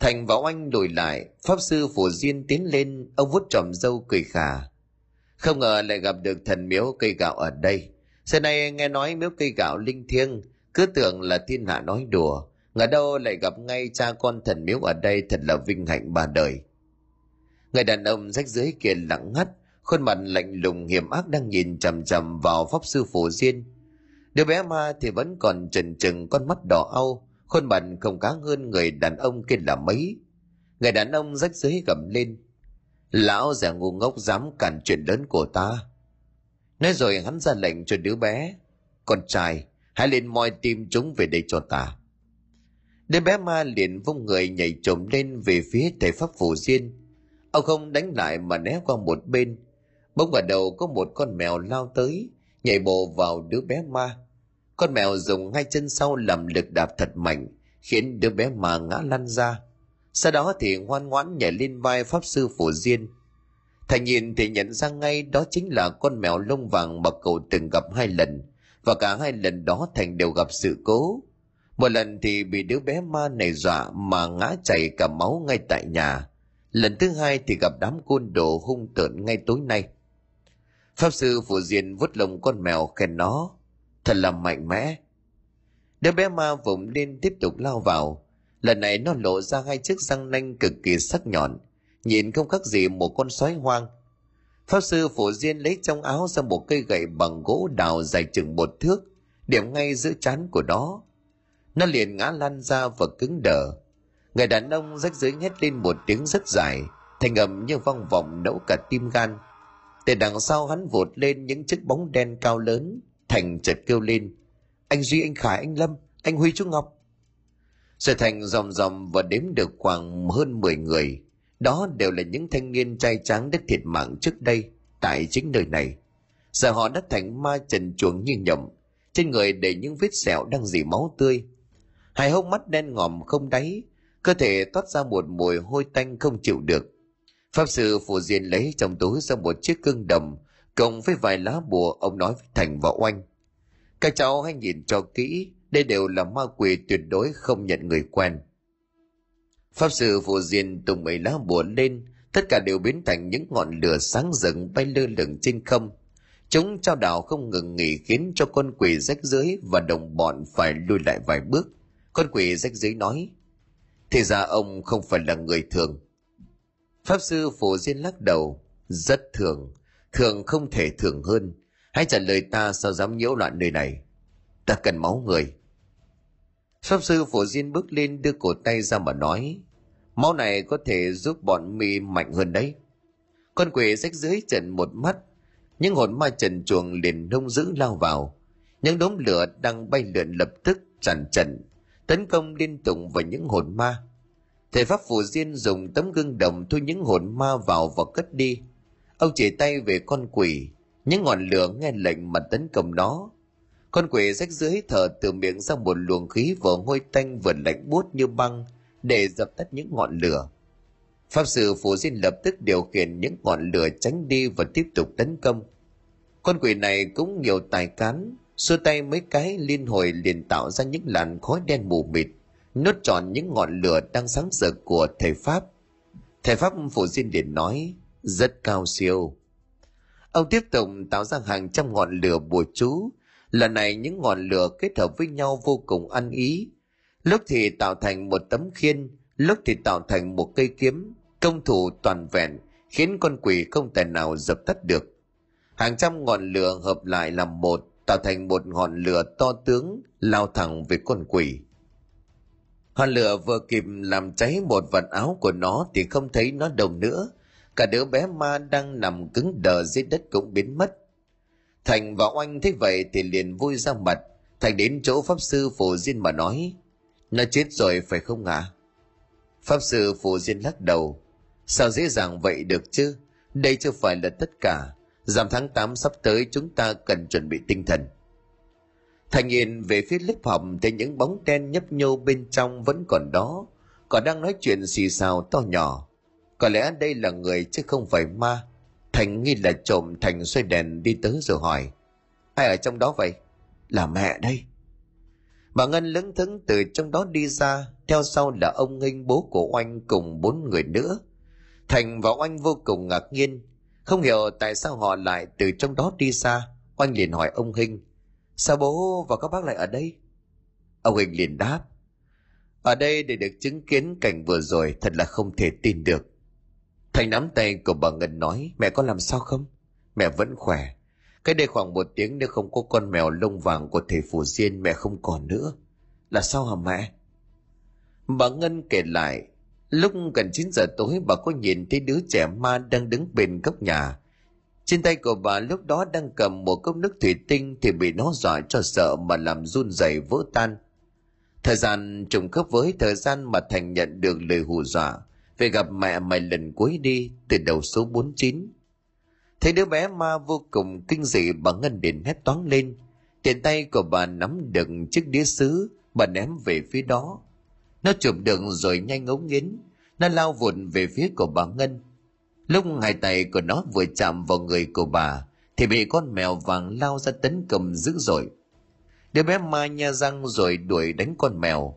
Thành và oanh đổi lại, pháp sư phổ diên tiến lên, ông vút tròm dâu cười khà. Không ngờ lại gặp được thần miếu cây gạo ở đây. Xưa nay nghe nói miếu cây gạo linh thiêng, cứ tưởng là thiên hạ nói đùa ngờ đâu lại gặp ngay cha con thần miếu ở đây thật là vinh hạnh ba đời. Người đàn ông rách dưới kia lặng ngắt, khuôn mặt lạnh lùng hiểm ác đang nhìn chằm chằm vào pháp sư phổ diên. Đứa bé ma thì vẫn còn trần trừng, con mắt đỏ au, khuôn mặt không cá hơn người đàn ông kia là mấy. Người đàn ông rách dưới gầm lên. Lão già ngu ngốc dám cản chuyện lớn của ta. Nói rồi hắn ra lệnh cho đứa bé, con trai, hãy lên moi tim chúng về đây cho ta đứa bé ma liền vung người nhảy trồm lên về phía thầy pháp phù diên. Ông không đánh lại mà né qua một bên. Bỗng vào đầu có một con mèo lao tới, nhảy bộ vào đứa bé ma. Con mèo dùng hai chân sau làm lực đạp thật mạnh, khiến đứa bé ma ngã lăn ra. Sau đó thì ngoan ngoãn nhảy lên vai pháp sư phổ diên. Thầy nhìn thì nhận ra ngay đó chính là con mèo lông vàng mà cậu từng gặp hai lần, và cả hai lần đó thành đều gặp sự cố một lần thì bị đứa bé ma này dọa mà ngã chảy cả máu ngay tại nhà. Lần thứ hai thì gặp đám côn đồ hung tợn ngay tối nay. Pháp sư phổ diên vút lồng con mèo khen nó. Thật là mạnh mẽ. Đứa bé ma vùng lên tiếp tục lao vào. Lần này nó lộ ra hai chiếc răng nanh cực kỳ sắc nhọn. Nhìn không khác gì một con sói hoang. Pháp sư phổ diên lấy trong áo ra một cây gậy bằng gỗ đào dài chừng một thước, điểm ngay giữa chán của nó nó liền ngã lăn ra và cứng đờ. Người đàn ông rách dưới hét lên một tiếng rất dài, thành âm như vang vọng nẫu cả tim gan. Từ đằng sau hắn vụt lên những chiếc bóng đen cao lớn, thành chợt kêu lên, anh duy, anh khải, anh lâm, anh huy chú ngọc. Rồi thành dòng dòng và đếm được khoảng hơn 10 người. Đó đều là những thanh niên trai tráng đã thiệt mạng trước đây, tại chính nơi này. Giờ họ đã thành ma trần chuồng như nhộng. Trên người để những vết sẹo đang dì máu tươi hai hốc mắt đen ngòm không đáy cơ thể toát ra một mùi hôi tanh không chịu được pháp sư phù diên lấy trong túi ra một chiếc cương đồng cộng với vài lá bùa ông nói với thành và oanh các cháu hãy nhìn cho kỹ đây đều là ma quỷ tuyệt đối không nhận người quen Pháp sư phù diên tung mấy lá bùa lên, tất cả đều biến thành những ngọn lửa sáng rừng bay lơ lửng trên không. Chúng trao đảo không ngừng nghỉ khiến cho con quỷ rách dưới và đồng bọn phải lùi lại vài bước. Con quỷ rách dưới nói, thì ra ông không phải là người thường. Pháp sư phổ diên lắc đầu, rất thường, thường không thể thường hơn. Hãy trả lời ta sao dám nhiễu loạn nơi này. Ta cần máu người. Pháp sư phổ diên bước lên đưa cổ tay ra mà nói. Máu này có thể giúp bọn mi mạnh hơn đấy. Con quỷ rách dưới trần một mắt. Những hồn ma trần chuồng liền nông dữ lao vào. Những đốm lửa đang bay lượn lập tức tràn trần, tấn công liên tục vào những hồn ma. Thầy Pháp Phù Diên dùng tấm gương đồng thu những hồn ma vào và cất đi. Ông chỉ tay về con quỷ, những ngọn lửa nghe lệnh mà tấn công nó. Con quỷ rách dưới thở từ miệng ra một luồng khí vừa hôi tanh vừa lạnh buốt như băng để dập tắt những ngọn lửa. Pháp sư Phù Diên lập tức điều khiển những ngọn lửa tránh đi và tiếp tục tấn công. Con quỷ này cũng nhiều tài cán, xua tay mấy cái liên hồi liền tạo ra những làn khói đen mù mịt, nốt tròn những ngọn lửa đang sáng rực của thầy Pháp. Thầy Pháp phổ Diên liền nói, rất cao siêu. Ông tiếp tục tạo ra hàng trăm ngọn lửa bùa chú, lần này những ngọn lửa kết hợp với nhau vô cùng ăn ý. Lúc thì tạo thành một tấm khiên, lúc thì tạo thành một cây kiếm, công thủ toàn vẹn, khiến con quỷ không thể nào dập tắt được. Hàng trăm ngọn lửa hợp lại làm một, tạo thành một ngọn lửa to tướng, lao thẳng về con quỷ. Hòn lửa vừa kịp làm cháy một vật áo của nó thì không thấy nó đâu nữa, cả đứa bé ma đang nằm cứng đờ dưới đất cũng biến mất. Thành và oanh thấy vậy thì liền vui ra mặt. Thành đến chỗ pháp sư phổ diên mà nói nó chết rồi phải không ạ? À? pháp sư phổ diên lắc đầu sao dễ dàng vậy được chứ? Đây chưa phải là tất cả giảm tháng 8 sắp tới chúng ta cần chuẩn bị tinh thần thành nhìn về phía lớp học thấy những bóng đen nhấp nhô bên trong vẫn còn đó còn đang nói chuyện xì xào to nhỏ có lẽ đây là người chứ không phải ma. Thành nghi là trộm Thành xoay đèn đi tới rồi hỏi. Ai ở trong đó vậy? Là mẹ đây. Bà Ngân lững thững từ trong đó đi ra, theo sau là ông Nghinh bố của Oanh cùng bốn người nữa. Thành và Oanh vô cùng ngạc nhiên, không hiểu tại sao họ lại từ trong đó đi xa, Oanh liền hỏi ông Hinh, sao bố và các bác lại ở đây? Ông Hinh liền đáp, ở đây để được chứng kiến cảnh vừa rồi thật là không thể tin được. Thành nắm tay của bà Ngân nói, mẹ có làm sao không? Mẹ vẫn khỏe. Cái đây khoảng một tiếng nếu không có con mèo lông vàng của thầy Phủ Diên mẹ không còn nữa. Là sao hả mẹ? Bà Ngân kể lại, lúc gần 9 giờ tối bà có nhìn thấy đứa trẻ ma đang đứng bên góc nhà. Trên tay của bà lúc đó đang cầm một cốc nước thủy tinh thì bị nó dọa cho sợ mà làm run rẩy vỡ tan. Thời gian trùng khớp với thời gian mà Thành nhận được lời hù dọa về gặp mẹ mày lần cuối đi từ đầu số 49. Thấy đứa bé ma vô cùng kinh dị bà Ngân điện hét toán lên. Tiền tay của bà nắm đựng chiếc đĩa sứ, bà ném về phía đó. Nó chụp được rồi nhanh ống nghiến, nó lao vụt về phía của bà Ngân. Lúc hai tay của nó vừa chạm vào người của bà, thì bị con mèo vàng lao ra tấn công dữ dội. Đứa bé ma nha răng rồi đuổi đánh con mèo.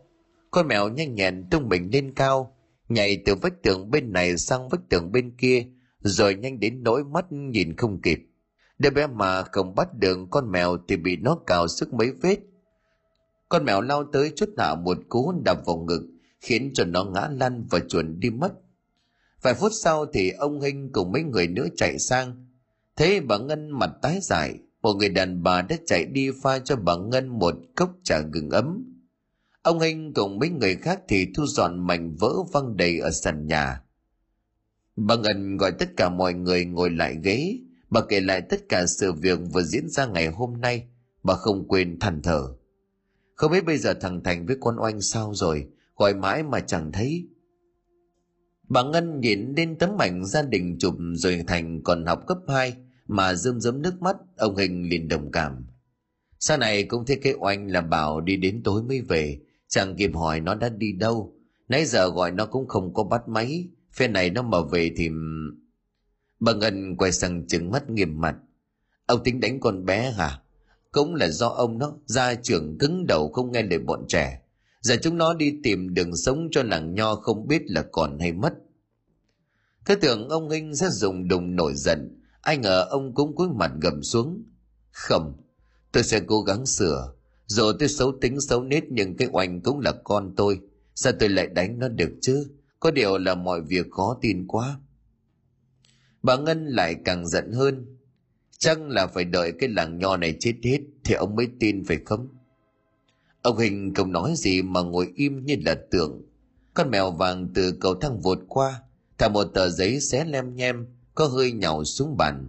Con mèo nhanh nhẹn tung mình lên cao, nhảy từ vách tường bên này sang vách tường bên kia, rồi nhanh đến nỗi mắt nhìn không kịp. Đứa bé mà không bắt được con mèo thì bị nó cào sức mấy vết. Con mèo lao tới chút nào một cú đập vào ngực, khiến cho nó ngã lăn và chuồn đi mất. Vài phút sau thì ông Hinh cùng mấy người nữa chạy sang. Thế bà Ngân mặt tái dài một người đàn bà đã chạy đi pha cho bà Ngân một cốc trà gừng ấm. Ông Hinh cùng mấy người khác thì thu dọn mảnh vỡ văng đầy ở sàn nhà. Bà Ngân gọi tất cả mọi người ngồi lại ghế, bà kể lại tất cả sự việc vừa diễn ra ngày hôm nay, bà không quên than thở. Không biết bây giờ thằng Thành với con oanh sao rồi, gọi mãi mà chẳng thấy. Bà Ngân nhìn lên tấm ảnh gia đình chụp rồi Thành còn học cấp 2 mà rơm rớm nước mắt, ông Hình liền đồng cảm. Sau này cũng thấy cái oanh là bảo đi đến tối mới về, Chẳng kịp hỏi nó đã đi đâu. Nãy giờ gọi nó cũng không có bắt máy. Phe này nó mà về thì... Bà Ngân quay sang trừng mắt nghiêm mặt. Ông tính đánh con bé hả? Cũng là do ông nó gia trưởng cứng đầu không nghe lời bọn trẻ. Giờ chúng nó đi tìm đường sống cho làng nho không biết là còn hay mất. thế tưởng ông Hinh sẽ dùng đùng nổi giận, ai ngờ ông cũng cúi mặt gầm xuống. Không, tôi sẽ cố gắng sửa. Dù tôi xấu tính xấu nết nhưng cái oanh cũng là con tôi. Sao tôi lại đánh nó được chứ? Có điều là mọi việc khó tin quá. Bà Ngân lại càng giận hơn. Chăng là phải đợi cái làng nho này chết hết thì ông mới tin phải không? Ông Hình không nói gì mà ngồi im như là tượng. Con mèo vàng từ cầu thang vụt qua, thả một tờ giấy xé lem nhem, có hơi nhàu xuống bàn.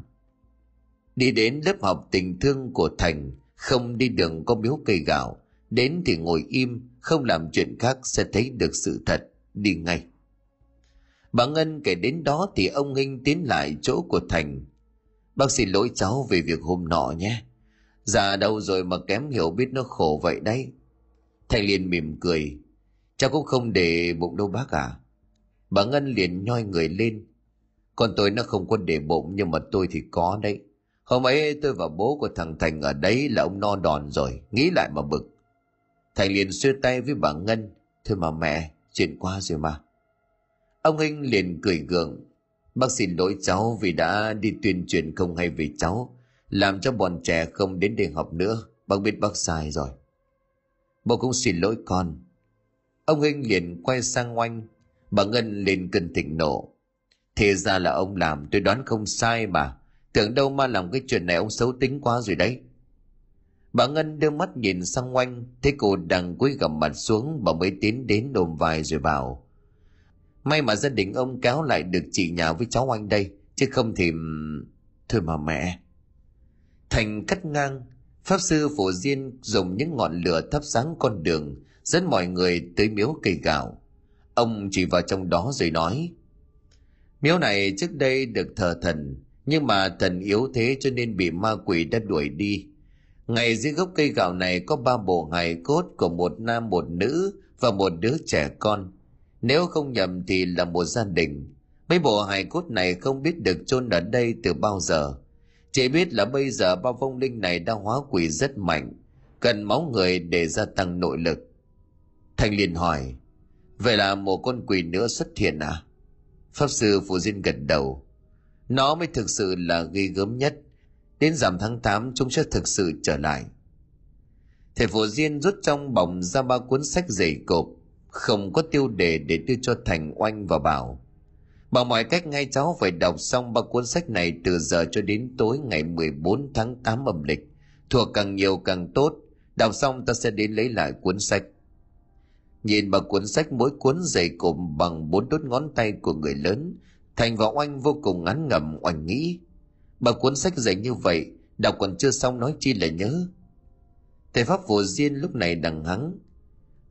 Đi đến lớp học tình thương của Thành, không đi đường có miếu cây gạo, đến thì ngồi im, không làm chuyện khác sẽ thấy được sự thật, đi ngay. Bà Ngân kể đến đó thì ông Hinh tiến lại chỗ của Thành. Bác xin lỗi cháu về việc hôm nọ nhé. Già đâu rồi mà kém hiểu biết nó khổ vậy đấy. Thành liền mỉm cười. Cháu cũng không để bụng đâu bác à. Bà Ngân liền nhoi người lên. Con tôi nó không có để bụng nhưng mà tôi thì có đấy. Hôm ấy tôi và bố của thằng Thành ở đấy là ông no đòn rồi. Nghĩ lại mà bực. Thành liền xưa tay với bà Ngân. Thôi mà mẹ, chuyện qua rồi mà. Ông Hinh liền cười gượng. Bác xin lỗi cháu vì đã đi tuyên truyền không hay về cháu. Làm cho bọn trẻ không đến để học nữa. Bác biết bác sai rồi. Bố cũng xin lỗi con. Ông Hinh liền quay sang oanh. Bà Ngân liền cơn thịnh nộ. Thế ra là ông làm tôi đoán không sai mà. Tưởng đâu mà làm cái chuyện này ông xấu tính quá rồi đấy. Bà Ngân đưa mắt nhìn sang oanh, thấy cô đang cúi gầm mặt xuống, bà mới tiến đến ôm vai rồi bảo. May mà gia đình ông cáo lại được chị nhà với cháu anh đây, chứ không thì... Thôi mà mẹ. Thành cắt ngang, Pháp sư Phổ Diên dùng những ngọn lửa thắp sáng con đường, dẫn mọi người tới miếu cây gạo. Ông chỉ vào trong đó rồi nói, Miếu này trước đây được thờ thần, nhưng mà thần yếu thế cho nên bị ma quỷ đã đuổi đi. Ngày dưới gốc cây gạo này có ba bộ hài cốt của một nam một nữ và một đứa trẻ con. Nếu không nhầm thì là một gia đình. Mấy bộ hài cốt này không biết được chôn ở đây từ bao giờ. Chỉ biết là bây giờ ba vong linh này đang hóa quỷ rất mạnh, cần máu người để gia tăng nội lực. Thành liền hỏi, vậy là một con quỷ nữa xuất hiện à? Pháp sư Phù Diên gật đầu. Nó mới thực sự là ghi gớm nhất. Đến giảm tháng 8 chúng sẽ thực sự trở lại. Thầy Phổ Diên rút trong bọc ra ba cuốn sách dày cộp, không có tiêu đề để đưa cho Thành Oanh và Bảo. Bằng mọi cách ngay cháu phải đọc xong ba cuốn sách này từ giờ cho đến tối ngày 14 tháng 8 âm lịch. Thuộc càng nhiều càng tốt, đọc xong ta sẽ đến lấy lại cuốn sách. Nhìn vào cuốn sách mỗi cuốn dày cộm bằng bốn đốt ngón tay của người lớn, Thành và Oanh vô cùng ngắn ngầm oanh nghĩ. Bà cuốn sách dày như vậy, đọc còn chưa xong nói chi là nhớ. Thầy Pháp Vô Diên lúc này đằng hắng.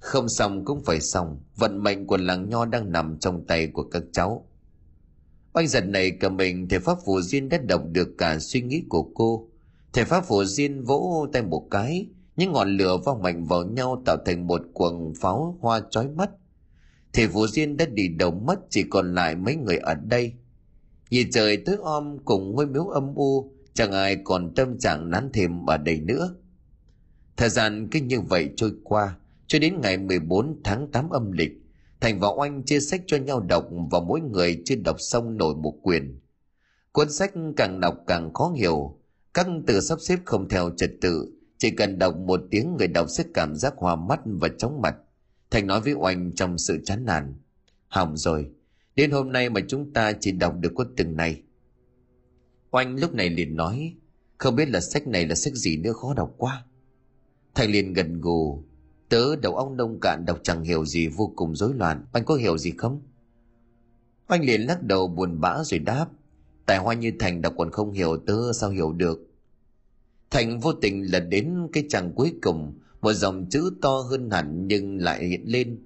Không xong cũng phải xong, vận mệnh của làng nho đang nằm trong tay của các cháu. Oanh giật này cả mình thầy Pháp phù Diên đã đọc được cả suy nghĩ của cô. Thầy Pháp phù Diên vỗ tay một cái, những ngọn lửa vang mạnh vào nhau tạo thành một quần pháo hoa chói mắt Thầy Phù Diên đã đi đầu mất chỉ còn lại mấy người ở đây. Nhìn trời tối om cùng ngôi miếu âm u, chẳng ai còn tâm trạng nán thêm ở đây nữa. Thời gian cứ như vậy trôi qua, cho đến ngày 14 tháng 8 âm lịch, Thành và Oanh chia sách cho nhau đọc và mỗi người chưa đọc xong nổi một quyền. Cuốn sách càng đọc càng khó hiểu, các từ sắp xếp không theo trật tự, chỉ cần đọc một tiếng người đọc sẽ cảm giác hoa mắt và chóng mặt. Thành nói với Oanh trong sự chán nản. Hỏng rồi, đến hôm nay mà chúng ta chỉ đọc được có từng này. Oanh lúc này liền nói, không biết là sách này là sách gì nữa khó đọc quá. Thành liền gần gù, tớ đầu óc nông cạn đọc chẳng hiểu gì vô cùng rối loạn, anh có hiểu gì không? anh liền lắc đầu buồn bã rồi đáp, tài hoa như Thành đọc còn không hiểu tớ sao hiểu được. Thành vô tình lật đến cái trang cuối cùng. Một dòng chữ to hơn hẳn nhưng lại hiện lên.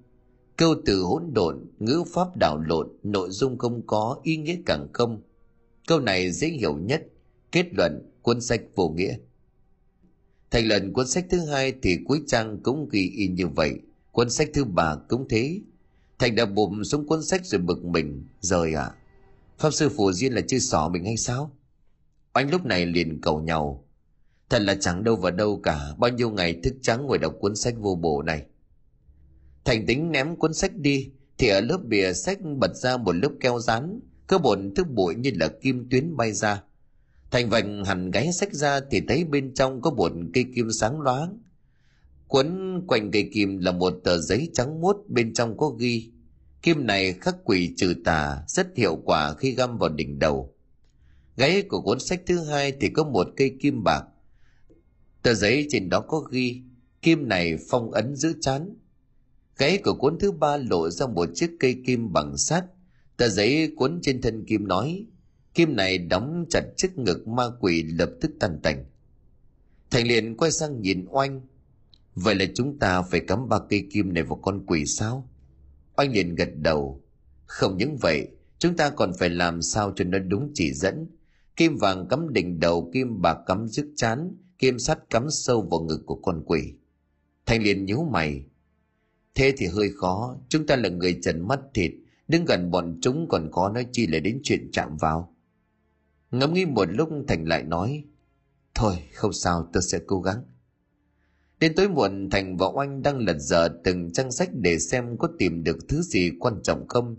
Câu từ hỗn độn ngữ pháp đảo lộn nội dung không có ý nghĩa càng không. Câu này dễ hiểu nhất. Kết luận cuốn sách vô nghĩa thành lần cuốn sách thứ hai thì cuối trang cũng ghi in như vậy cuốn sách thứ ba cũng thế. Thành đã bùm xuống cuốn sách rồi bực mình rời à pháp sư phù diên là chưa xỏ mình hay sao? Anh lúc này liền cầu nhau. Thật là chẳng đâu vào đâu cả, bao nhiêu ngày thức trắng ngồi đọc cuốn sách vô bổ này. thành tính ném cuốn sách đi thì ở lớp bìa sách bật ra một lớp keo dán cơ bổn thức bụi như là kim tuyến bay ra thành vành hẳn gáy sách ra thì thấy bên trong có một cây kim sáng loáng. Quấn quanh cây kim là một tờ giấy trắng muốt, bên trong có ghi, kim này khắc quỷ trừ tà, rất hiệu quả khi găm vào đỉnh đầu. Gáy của cuốn sách thứ hai thì có một cây kim bạc. Tờ giấy trên đó có ghi, kim này phong ấn giữ chán. Gáy của cuốn thứ ba lộ ra một chiếc cây kim bằng sắt. Tờ giấy cuốn trên thân kim nói kim này đóng chặt trước ngực ma quỷ lập tức tan tành. Thành liền quay sang nhìn oanh. Vậy là chúng ta phải cắm ba cây kim này vào con quỷ sao? Oanh liền gật đầu. Không những vậy, chúng ta còn phải làm sao cho nó đúng chỉ dẫn. Kim vàng cắm đỉnh đầu, kim bạc cắm trước chán, kim sắt cắm sâu vào ngực của con quỷ. Thành liền nhíu mày. Thế thì hơi khó, chúng ta là người trần mắt thịt, đứng gần bọn chúng còn có nói chi là đến chuyện chạm vào ngẫm nghĩ một lúc thành lại nói, thôi, không sao tôi sẽ cố gắng. Đến tối muộn, thành và oanh đang lật dở từng trang sách để xem có tìm được thứ gì quan trọng không.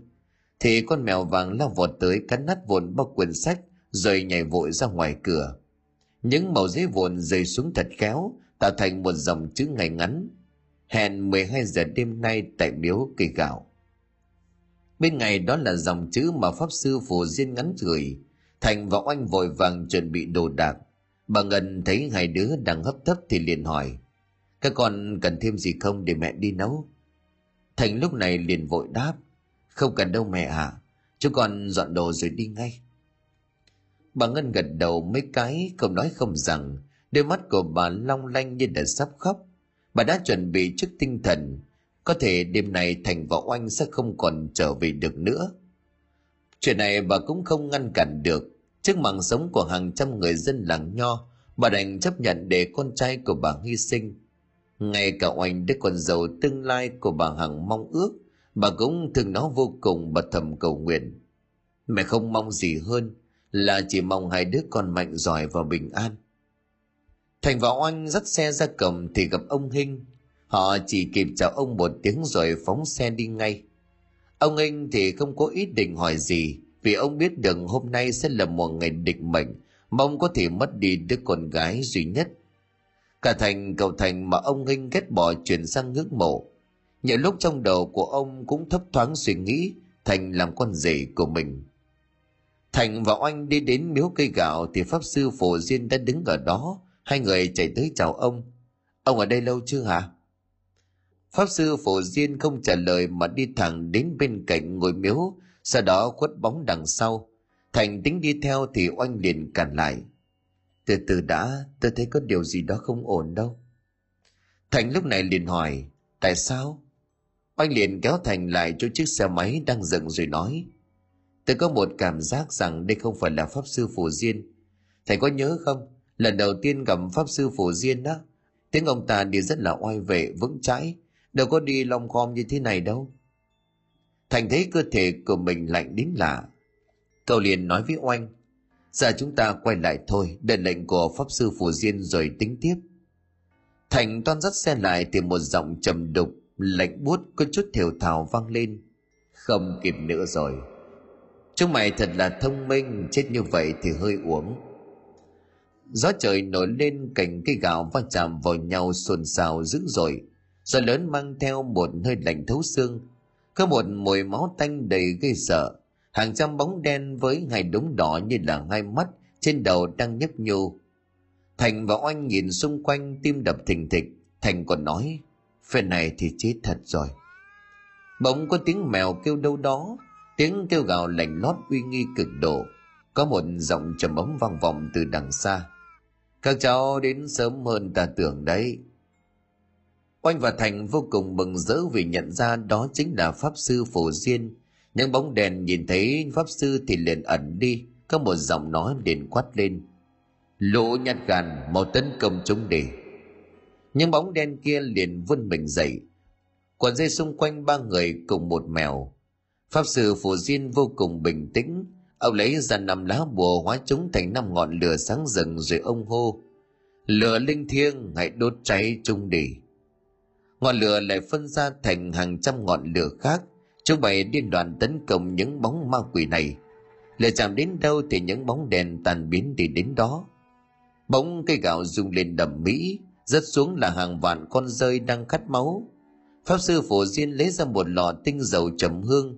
Thì con mèo vàng lao vọt tới cắn nát vụn bao quyển sách rồi nhảy vội ra ngoài cửa. Những màu giấy vụn rơi xuống thật khéo, tạo thành một dòng chữ ngày ngắn. Hẹn 12 giờ đêm nay tại miếu cây gạo. Bên ngày đó là dòng chữ mà pháp sư phù diên ngắn gửi thành và oanh vội vàng chuẩn bị đồ đạc. Bà ngân thấy hai đứa đang hấp tấp thì liền hỏi, các con cần thêm gì không để mẹ đi nấu? Thành lúc này liền vội đáp, không cần đâu mẹ ạ à. chúng con dọn đồ rồi đi ngay. Bà ngân gật đầu mấy cái, không nói không rằng, đôi mắt của bà long lanh như đã sắp khóc. Bà đã chuẩn bị trước tinh thần, có thể đêm này thành và oanh sẽ không còn trở về được nữa chuyện này bà cũng không ngăn cản được. Trước mạng sống của hàng trăm người dân làng nho, bà đành chấp nhận để con trai của bà hy sinh. Ngay cả oanh đứa con dâu tương lai của bà hằng mong ước, bà cũng thương nó vô cùng và thầm cầu nguyện. Mẹ không mong gì hơn, là chỉ mong hai đứa con mạnh giỏi và bình an. Thành và oanh dắt xe ra cầm thì gặp ông hinh. Họ chỉ kịp chào ông một tiếng rồi phóng xe đi ngay ông anh thì không có ý định hỏi gì, vì ông biết được hôm nay sẽ là một ngày định mệnh, mong có thể mất đi đứa con gái duy nhất. Cả thành cầu thành mà ông anh ghét bỏ chuyển sang ngưỡng mộ. Nhiều lúc trong đầu của ông cũng thấp thoáng suy nghĩ, thành làm con rể của mình. Thành và oanh đi đến miếu cây gạo thì pháp sư phổ diên đã đứng ở đó, hai người chạy tới chào ông. Ông ở đây lâu chưa hả? Pháp sư phổ diên không trả lời mà đi thẳng đến bên cạnh ngồi miếu, sau đó khuất bóng đằng sau. Thành tính đi theo thì oanh liền cản lại. Từ từ đã, tôi thấy có điều gì đó không ổn đâu. Thành lúc này liền hỏi, tại sao? Oanh liền kéo thành lại cho chiếc xe máy đang dựng rồi nói, tôi có một cảm giác rằng đây không phải là pháp sư phổ diên. Thầy có nhớ không? Lần đầu tiên gặp pháp sư phổ diên đó tiếng ông ta đi rất là oai vệ, vững chãi đâu có đi long khom như thế này đâu. Thành thấy cơ thể của mình lạnh đến lạ. Cậu liền nói với oanh, giờ chúng ta quay lại thôi đợi lệnh của pháp sư phù diên rồi tính tiếp. Thành toan dắt xe lại thì một giọng trầm đục, lạnh buốt có chút thều thào vang lên. Không kịp nữa rồi. Chúng mày thật là thông minh, chết như vậy thì hơi uống gió trời nổi lên cành cây gạo va chạm vào nhau xôn xao dữ dội gió lớn mang theo một hơi lạnh thấu xương. Có một mùi máu tanh đầy gây sợ. Hàng trăm bóng đen với hai đống đỏ như là hai mắt trên đầu đang nhấp nhô. Thành và oanh nhìn xung quanh, tim đập thình thịch. Thành còn nói phần này thì chết thật rồi. Bỗng có tiếng mèo kêu đâu đó. Tiếng kêu gào lạnh lót uy nghi cực độ. Có một giọng trầm ấm vang vọng từ đằng xa. Các cháu đến sớm hơn ta tưởng đấy oanh và thành vô cùng mừng rỡ vì nhận ra đó chính là pháp sư phổ diên. Những bóng đèn nhìn thấy pháp sư thì liền ẩn đi, có một giọng nói liền quát lên. Lũ nhát gan, mau tấn công chúng đi. Những bóng đen kia liền vươn mình dậy. Quần dây xung quanh ba người cùng một mèo. Pháp sư phổ diên vô cùng bình tĩnh. Ông lấy ra năm lá bùa hóa chúng thành năm ngọn lửa sáng rừng rồi ông hô, lửa linh thiêng, hãy đốt cháy chung đi ngọn lửa lại phân ra thành hàng trăm ngọn lửa khác. Chúng bày điên đoàn tấn công những bóng ma quỷ này. Lửa chạm đến đâu thì những bóng đèn tàn biến đi đến đó. Bóng cây gạo rung lên đầm mỹ, rớt xuống là hàng vạn con rơi đang khát máu. Pháp sư phổ diên lấy ra một lọ tinh dầu trầm hương.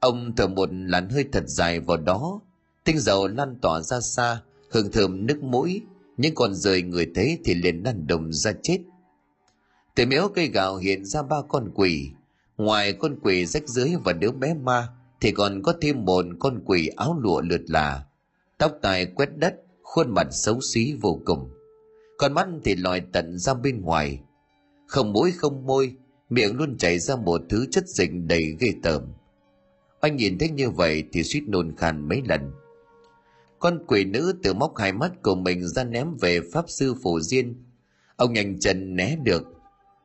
Ông thở một làn hơi thật dài vào đó. Tinh dầu lan tỏa ra xa, hương thơm nước mũi. Những con rơi người thấy thì liền lăn đồng ra chết từ miếu cây gạo hiện ra ba con quỷ. Ngoài con quỷ rách dưới và đứa bé ma, thì còn có thêm một con quỷ áo lụa lượt là tóc tai quét đất, khuôn mặt xấu xí vô cùng. Con mắt thì lòi tận ra bên ngoài. Không mũi không môi, miệng luôn chảy ra một thứ chất dịch đầy ghê tởm. Anh nhìn thấy như vậy thì suýt nôn khan mấy lần. Con quỷ nữ từ móc hai mắt của mình ra ném về pháp sư phổ diên. Ông nhanh chân né được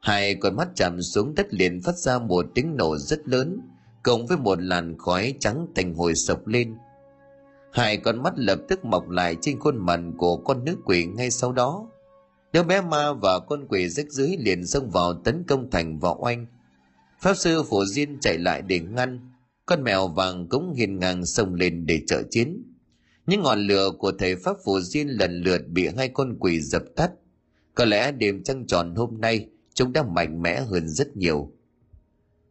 hai con mắt chạm xuống đất liền phát ra một tiếng nổ rất lớn, cộng với một làn khói trắng thành hồi sộc lên. Hai con mắt lập tức mọc lại trên khuôn mặt của con nữ quỷ ngay sau đó. Đứa bé ma và con quỷ rách dưới liền xông vào tấn công thành vào oanh. Pháp sư phổ diên chạy lại để ngăn. Con mèo vàng cũng hiền ngang xông lên để trợ chiến. Những ngọn lửa của thầy pháp phổ diên lần lượt bị hai con quỷ dập tắt. Có lẽ đêm trăng tròn hôm nay chúng đã mạnh mẽ hơn rất nhiều.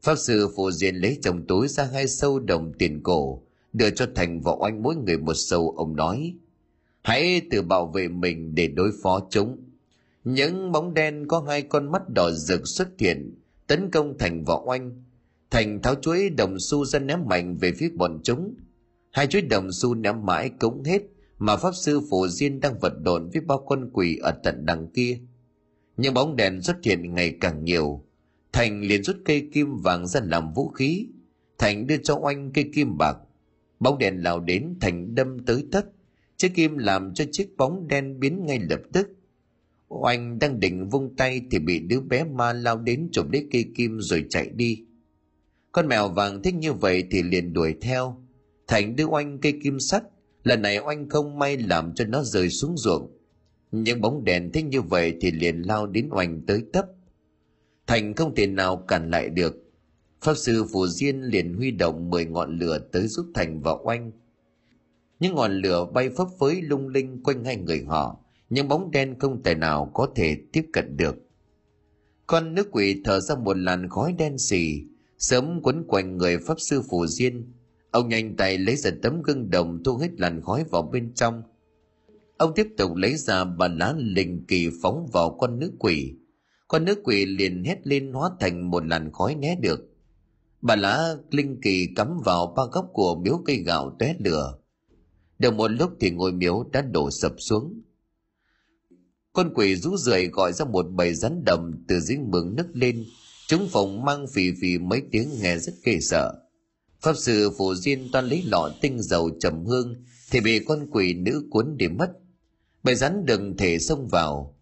Pháp sư phổ diên lấy trong túi ra hai sâu đồng tiền cổ, đưa cho thành và oanh mỗi người một sâu. Ông nói, hãy tự bảo vệ mình để đối phó chúng. Những bóng đen có hai con mắt đỏ rực xuất hiện, tấn công thành và oanh. Thành tháo chuối đồng xu ra ném mạnh về phía bọn chúng. Hai chuối đồng xu ném mãi cũng hết mà pháp sư phổ diên đang vật lộn với bao con quỷ ở tận đằng kia những bóng đèn xuất hiện ngày càng nhiều. Thành liền rút cây kim vàng ra làm vũ khí. Thành đưa cho oanh cây kim bạc. Bóng đèn lao đến, thành đâm tới tất. Chiếc kim làm cho chiếc bóng đen biến ngay lập tức. Oanh đang định vung tay thì bị đứa bé ma lao đến chụp lấy cây kim rồi chạy đi. Con mèo vàng thích như vậy thì liền đuổi theo. Thành đưa oanh cây kim sắt. Lần này oanh không may làm cho nó rơi xuống ruộng những bóng đèn thích như vậy thì liền lao đến oanh tới tấp. Thành không thể nào cản lại được. Pháp sư phù diên liền huy động 10 ngọn lửa tới giúp thành và oanh. Những ngọn lửa bay phấp phới lung linh quanh hai người họ. Những bóng đen không thể nào có thể tiếp cận được. Con nước quỷ thở ra một làn khói đen xì. Sớm quấn quanh người pháp sư phù diên. Ông nhanh tay lấy ra tấm gương đồng thu hết làn khói vào bên trong ông tiếp tục lấy ra bà lá linh kỳ phóng vào con nước quỷ. Con nước quỷ liền hét lên hóa thành một làn khói né được. Bà lá linh kỳ cắm vào ba góc của miếu cây gạo tóe lửa. Được một lúc thì ngôi miếu đã đổ sập xuống. Con quỷ rú rượi gọi ra một bầy rắn đầm từ dưới mương nức lên. Chúng phòng mang phì phì mấy tiếng nghe rất ghê sợ. Pháp sư phổ diên toan lấy lọ tinh dầu trầm hương thì bị con quỷ nữ cuốn đi mất bầy rắn đừng thể xông vào.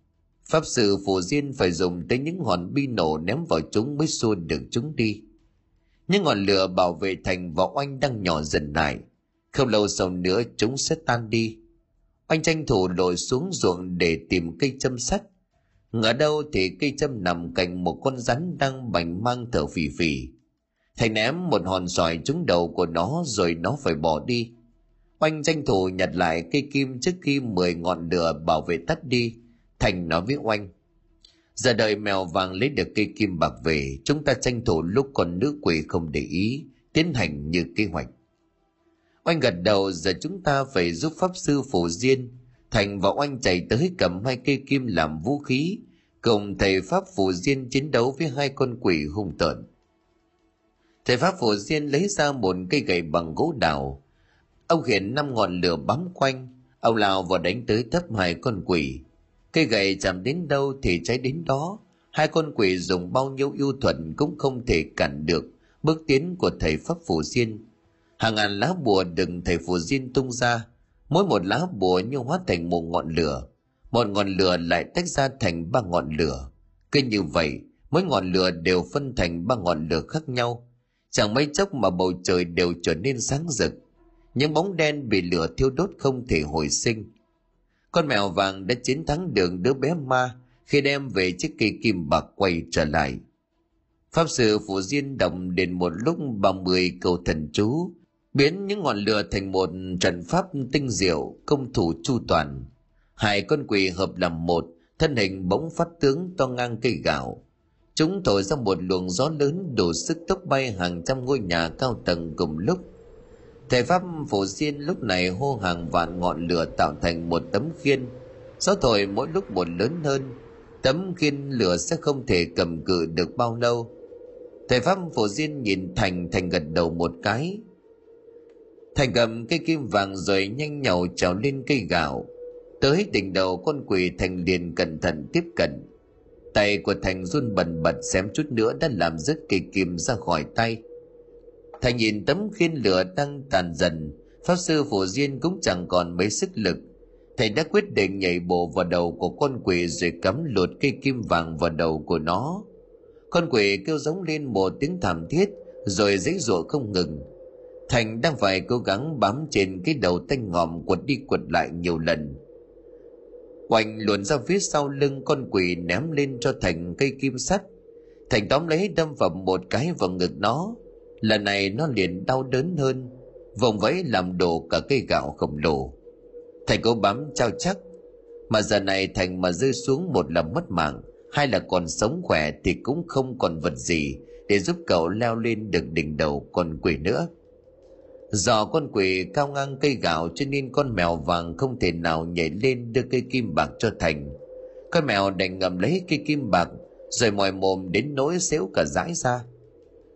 Pháp sư phổ diên phải dùng tới những hòn bi nổ ném vào chúng mới xua được chúng đi. Những ngọn lửa bảo vệ thành và oanh đang nhỏ dần lại. Không lâu sau nữa chúng sẽ tan đi. Oanh tranh thủ lội xuống ruộng để tìm cây châm sắt. Ngỡ đâu thì cây châm nằm cạnh một con rắn đang bành mang thở phì phì. Thầy ném một hòn sỏi trúng đầu của nó rồi nó phải bỏ đi oanh tranh thủ nhặt lại cây kim trước khi mười ngọn lửa bảo vệ tắt đi. Thành nói với oanh, giờ đợi mèo vàng lấy được cây kim bạc về, chúng ta tranh thủ lúc con nữ quỷ không để ý, tiến hành như kế hoạch. Oanh gật đầu, giờ chúng ta phải giúp pháp sư phổ diên. Thành và oanh chạy tới cầm hai cây kim làm vũ khí, cùng thầy pháp phổ diên chiến đấu với hai con quỷ hung tợn. Thầy pháp phổ diên lấy ra một cây gậy bằng gỗ đào ông hiện năm ngọn lửa bám quanh. Ông lao vào đánh tới thấp hai con quỷ. Cây gậy chạm đến đâu thì cháy đến đó. Hai con quỷ dùng bao nhiêu yêu thuận cũng không thể cản được bước tiến của thầy pháp phù diên. Hàng ngàn lá bùa đừng thầy phù diên tung ra. Mỗi một lá bùa như hóa thành một ngọn lửa. Một ngọn lửa lại tách ra thành ba ngọn lửa. Cứ như vậy, mỗi ngọn lửa đều phân thành ba ngọn lửa khác nhau. Chẳng mấy chốc mà bầu trời đều trở nên sáng rực những bóng đen bị lửa thiêu đốt không thể hồi sinh con mèo vàng đã chiến thắng được đứa bé ma khi đem về chiếc cây kim bạc quay trở lại Pháp sư phủ Diên đồng đến một lúc ba mươi cầu thần chú, biến những ngọn lửa thành một trận pháp tinh diệu, công thủ chu toàn. Hai con quỷ hợp làm một, thân hình bỗng phát tướng to ngang cây gạo. Chúng thổi ra một luồng gió lớn đủ sức tốc bay hàng trăm ngôi nhà cao tầng cùng lúc. Thầy Pháp Phổ Diên lúc này hô hàng vạn ngọn lửa tạo thành một tấm khiên. Gió thổi mỗi lúc một lớn hơn, tấm khiên lửa sẽ không thể cầm cự được bao lâu. Thầy pháp phổ diên nhìn thành thành gật đầu một cái. Thành cầm cây kim vàng rồi nhanh nhậu trèo lên cây gạo. Tới đỉnh đầu con quỷ thành liền cẩn thận tiếp cận. Tay của thành run bần bật xém chút nữa đã làm rớt cây kim ra khỏi tay thành nhìn tấm khiên lửa đang tàn dần, pháp sư phổ diên cũng chẳng còn mấy sức lực. Thầy đã quyết định nhảy bộ vào đầu của con quỷ rồi cắm lột cây kim vàng vào đầu của nó. Con quỷ kêu giống lên một tiếng thảm thiết, rồi dãy rụa không ngừng. Thành đang phải cố gắng bám trên cái đầu tanh ngòm quật đi quật lại nhiều lần. Oanh luồn ra phía sau lưng con quỷ ném lên cho thành cây kim sắt. Thành tóm lấy đâm vào một cái vào ngực nó lần này nó liền đau đớn hơn, vòng vẫy làm đổ cả cây gạo khổng lồ. Thành cố bám trao chắc, mà giờ này thành mà rơi xuống một là mất mạng, hai là còn sống khỏe thì cũng không còn vật gì để giúp cậu leo lên được đỉnh đầu con quỷ nữa. Do con quỷ cao ngang cây gạo cho nên con mèo vàng không thể nào nhảy lên đưa cây kim bạc cho thành. Con mèo đành ngậm lấy cây kim bạc, rồi mòi mồm đến nỗi xéo cả dãi ra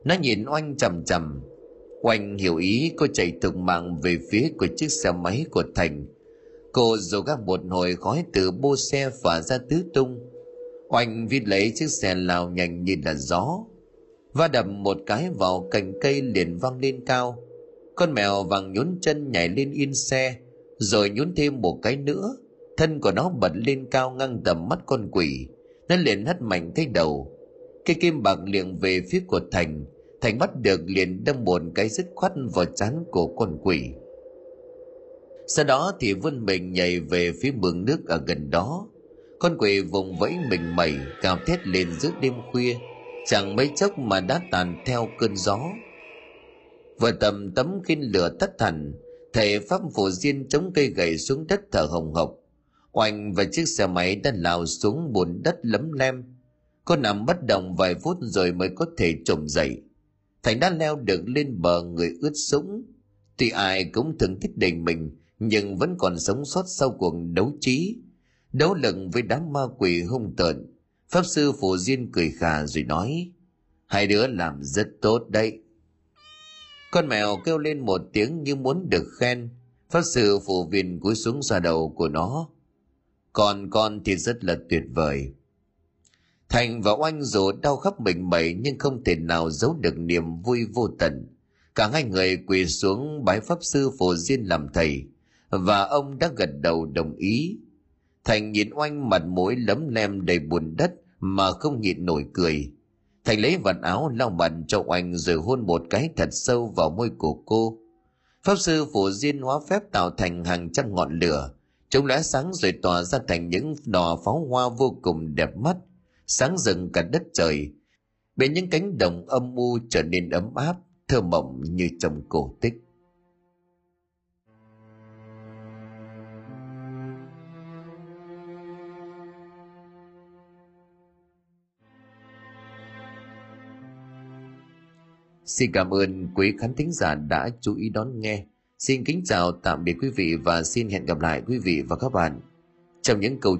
nó nhìn oanh chằm chằm oanh hiểu ý, cô chạy thục mạng về phía của chiếc xe máy của thành. Cô dù gác một hồi khói từ bô xe phả ra tứ tung. Oanh viết lấy chiếc xe lao nhanh như là gió. Va đập một cái vào cành cây liền văng lên cao. Con mèo vàng nhún chân nhảy lên yên xe, rồi nhún thêm một cái nữa. Thân của nó bật lên cao ngang tầm mắt con quỷ. Nó liền hất mạnh cái đầu. Cây kim bạc liền về phía của thành thành bắt được liền đâm một cái dứt khoát vào chán của con quỷ. Sau đó thì vươn mình nhảy về phía mương nước ở gần đó. Con quỷ vùng vẫy mình mẩy, gào thét lên giữa đêm khuya. Chẳng mấy chốc mà đã tàn theo cơn gió. Vừa tầm tấm khi lửa tắt hẳn, thầy pháp phổ diên chống cây gậy xuống đất thở hồng hộc. Oanh và chiếc xe máy đã lao xuống bùn đất lấm lem. Cô nằm bất động vài phút rồi mới có thể trồm dậy thành đã leo được lên bờ người ướt sũng. Tuy ai cũng thường thích đầy mình, nhưng vẫn còn sống sót sau cuộc đấu trí. Đấu lực với đám ma quỷ hung tợn, pháp sư phổ diên cười khà rồi nói, hai đứa làm rất tốt đấy. Con mèo kêu lên một tiếng như muốn được khen. Pháp sư phổ viên cúi xuống xoa đầu của nó, còn con thì rất là tuyệt vời thành và oanh dù đau khắp mình mẩy nhưng không thể nào giấu được niềm vui vô tận. Cả hai người quỳ xuống bái pháp sư phổ diên làm thầy và ông đã gật đầu đồng ý. Thành nhìn oanh mặt mũi lấm lem đầy bùn đất mà không nhịn nổi cười. Thành lấy vạt áo lau mặt cho oanh rồi hôn một cái thật sâu vào môi của cô. Pháp sư phổ diên hóa phép tạo thành hàng trăm ngọn lửa. Chúng lóe sáng rồi tỏa ra thành những đò pháo hoa vô cùng đẹp mắt sáng rừng cả đất trời bên những cánh đồng âm u trở nên ấm áp, thơ mộng như trong cổ tích Xin cảm ơn quý khán thính giả đã chú ý đón nghe. Xin kính chào, tạm biệt quý vị và xin hẹn gặp lại quý vị và các bạn trong những câu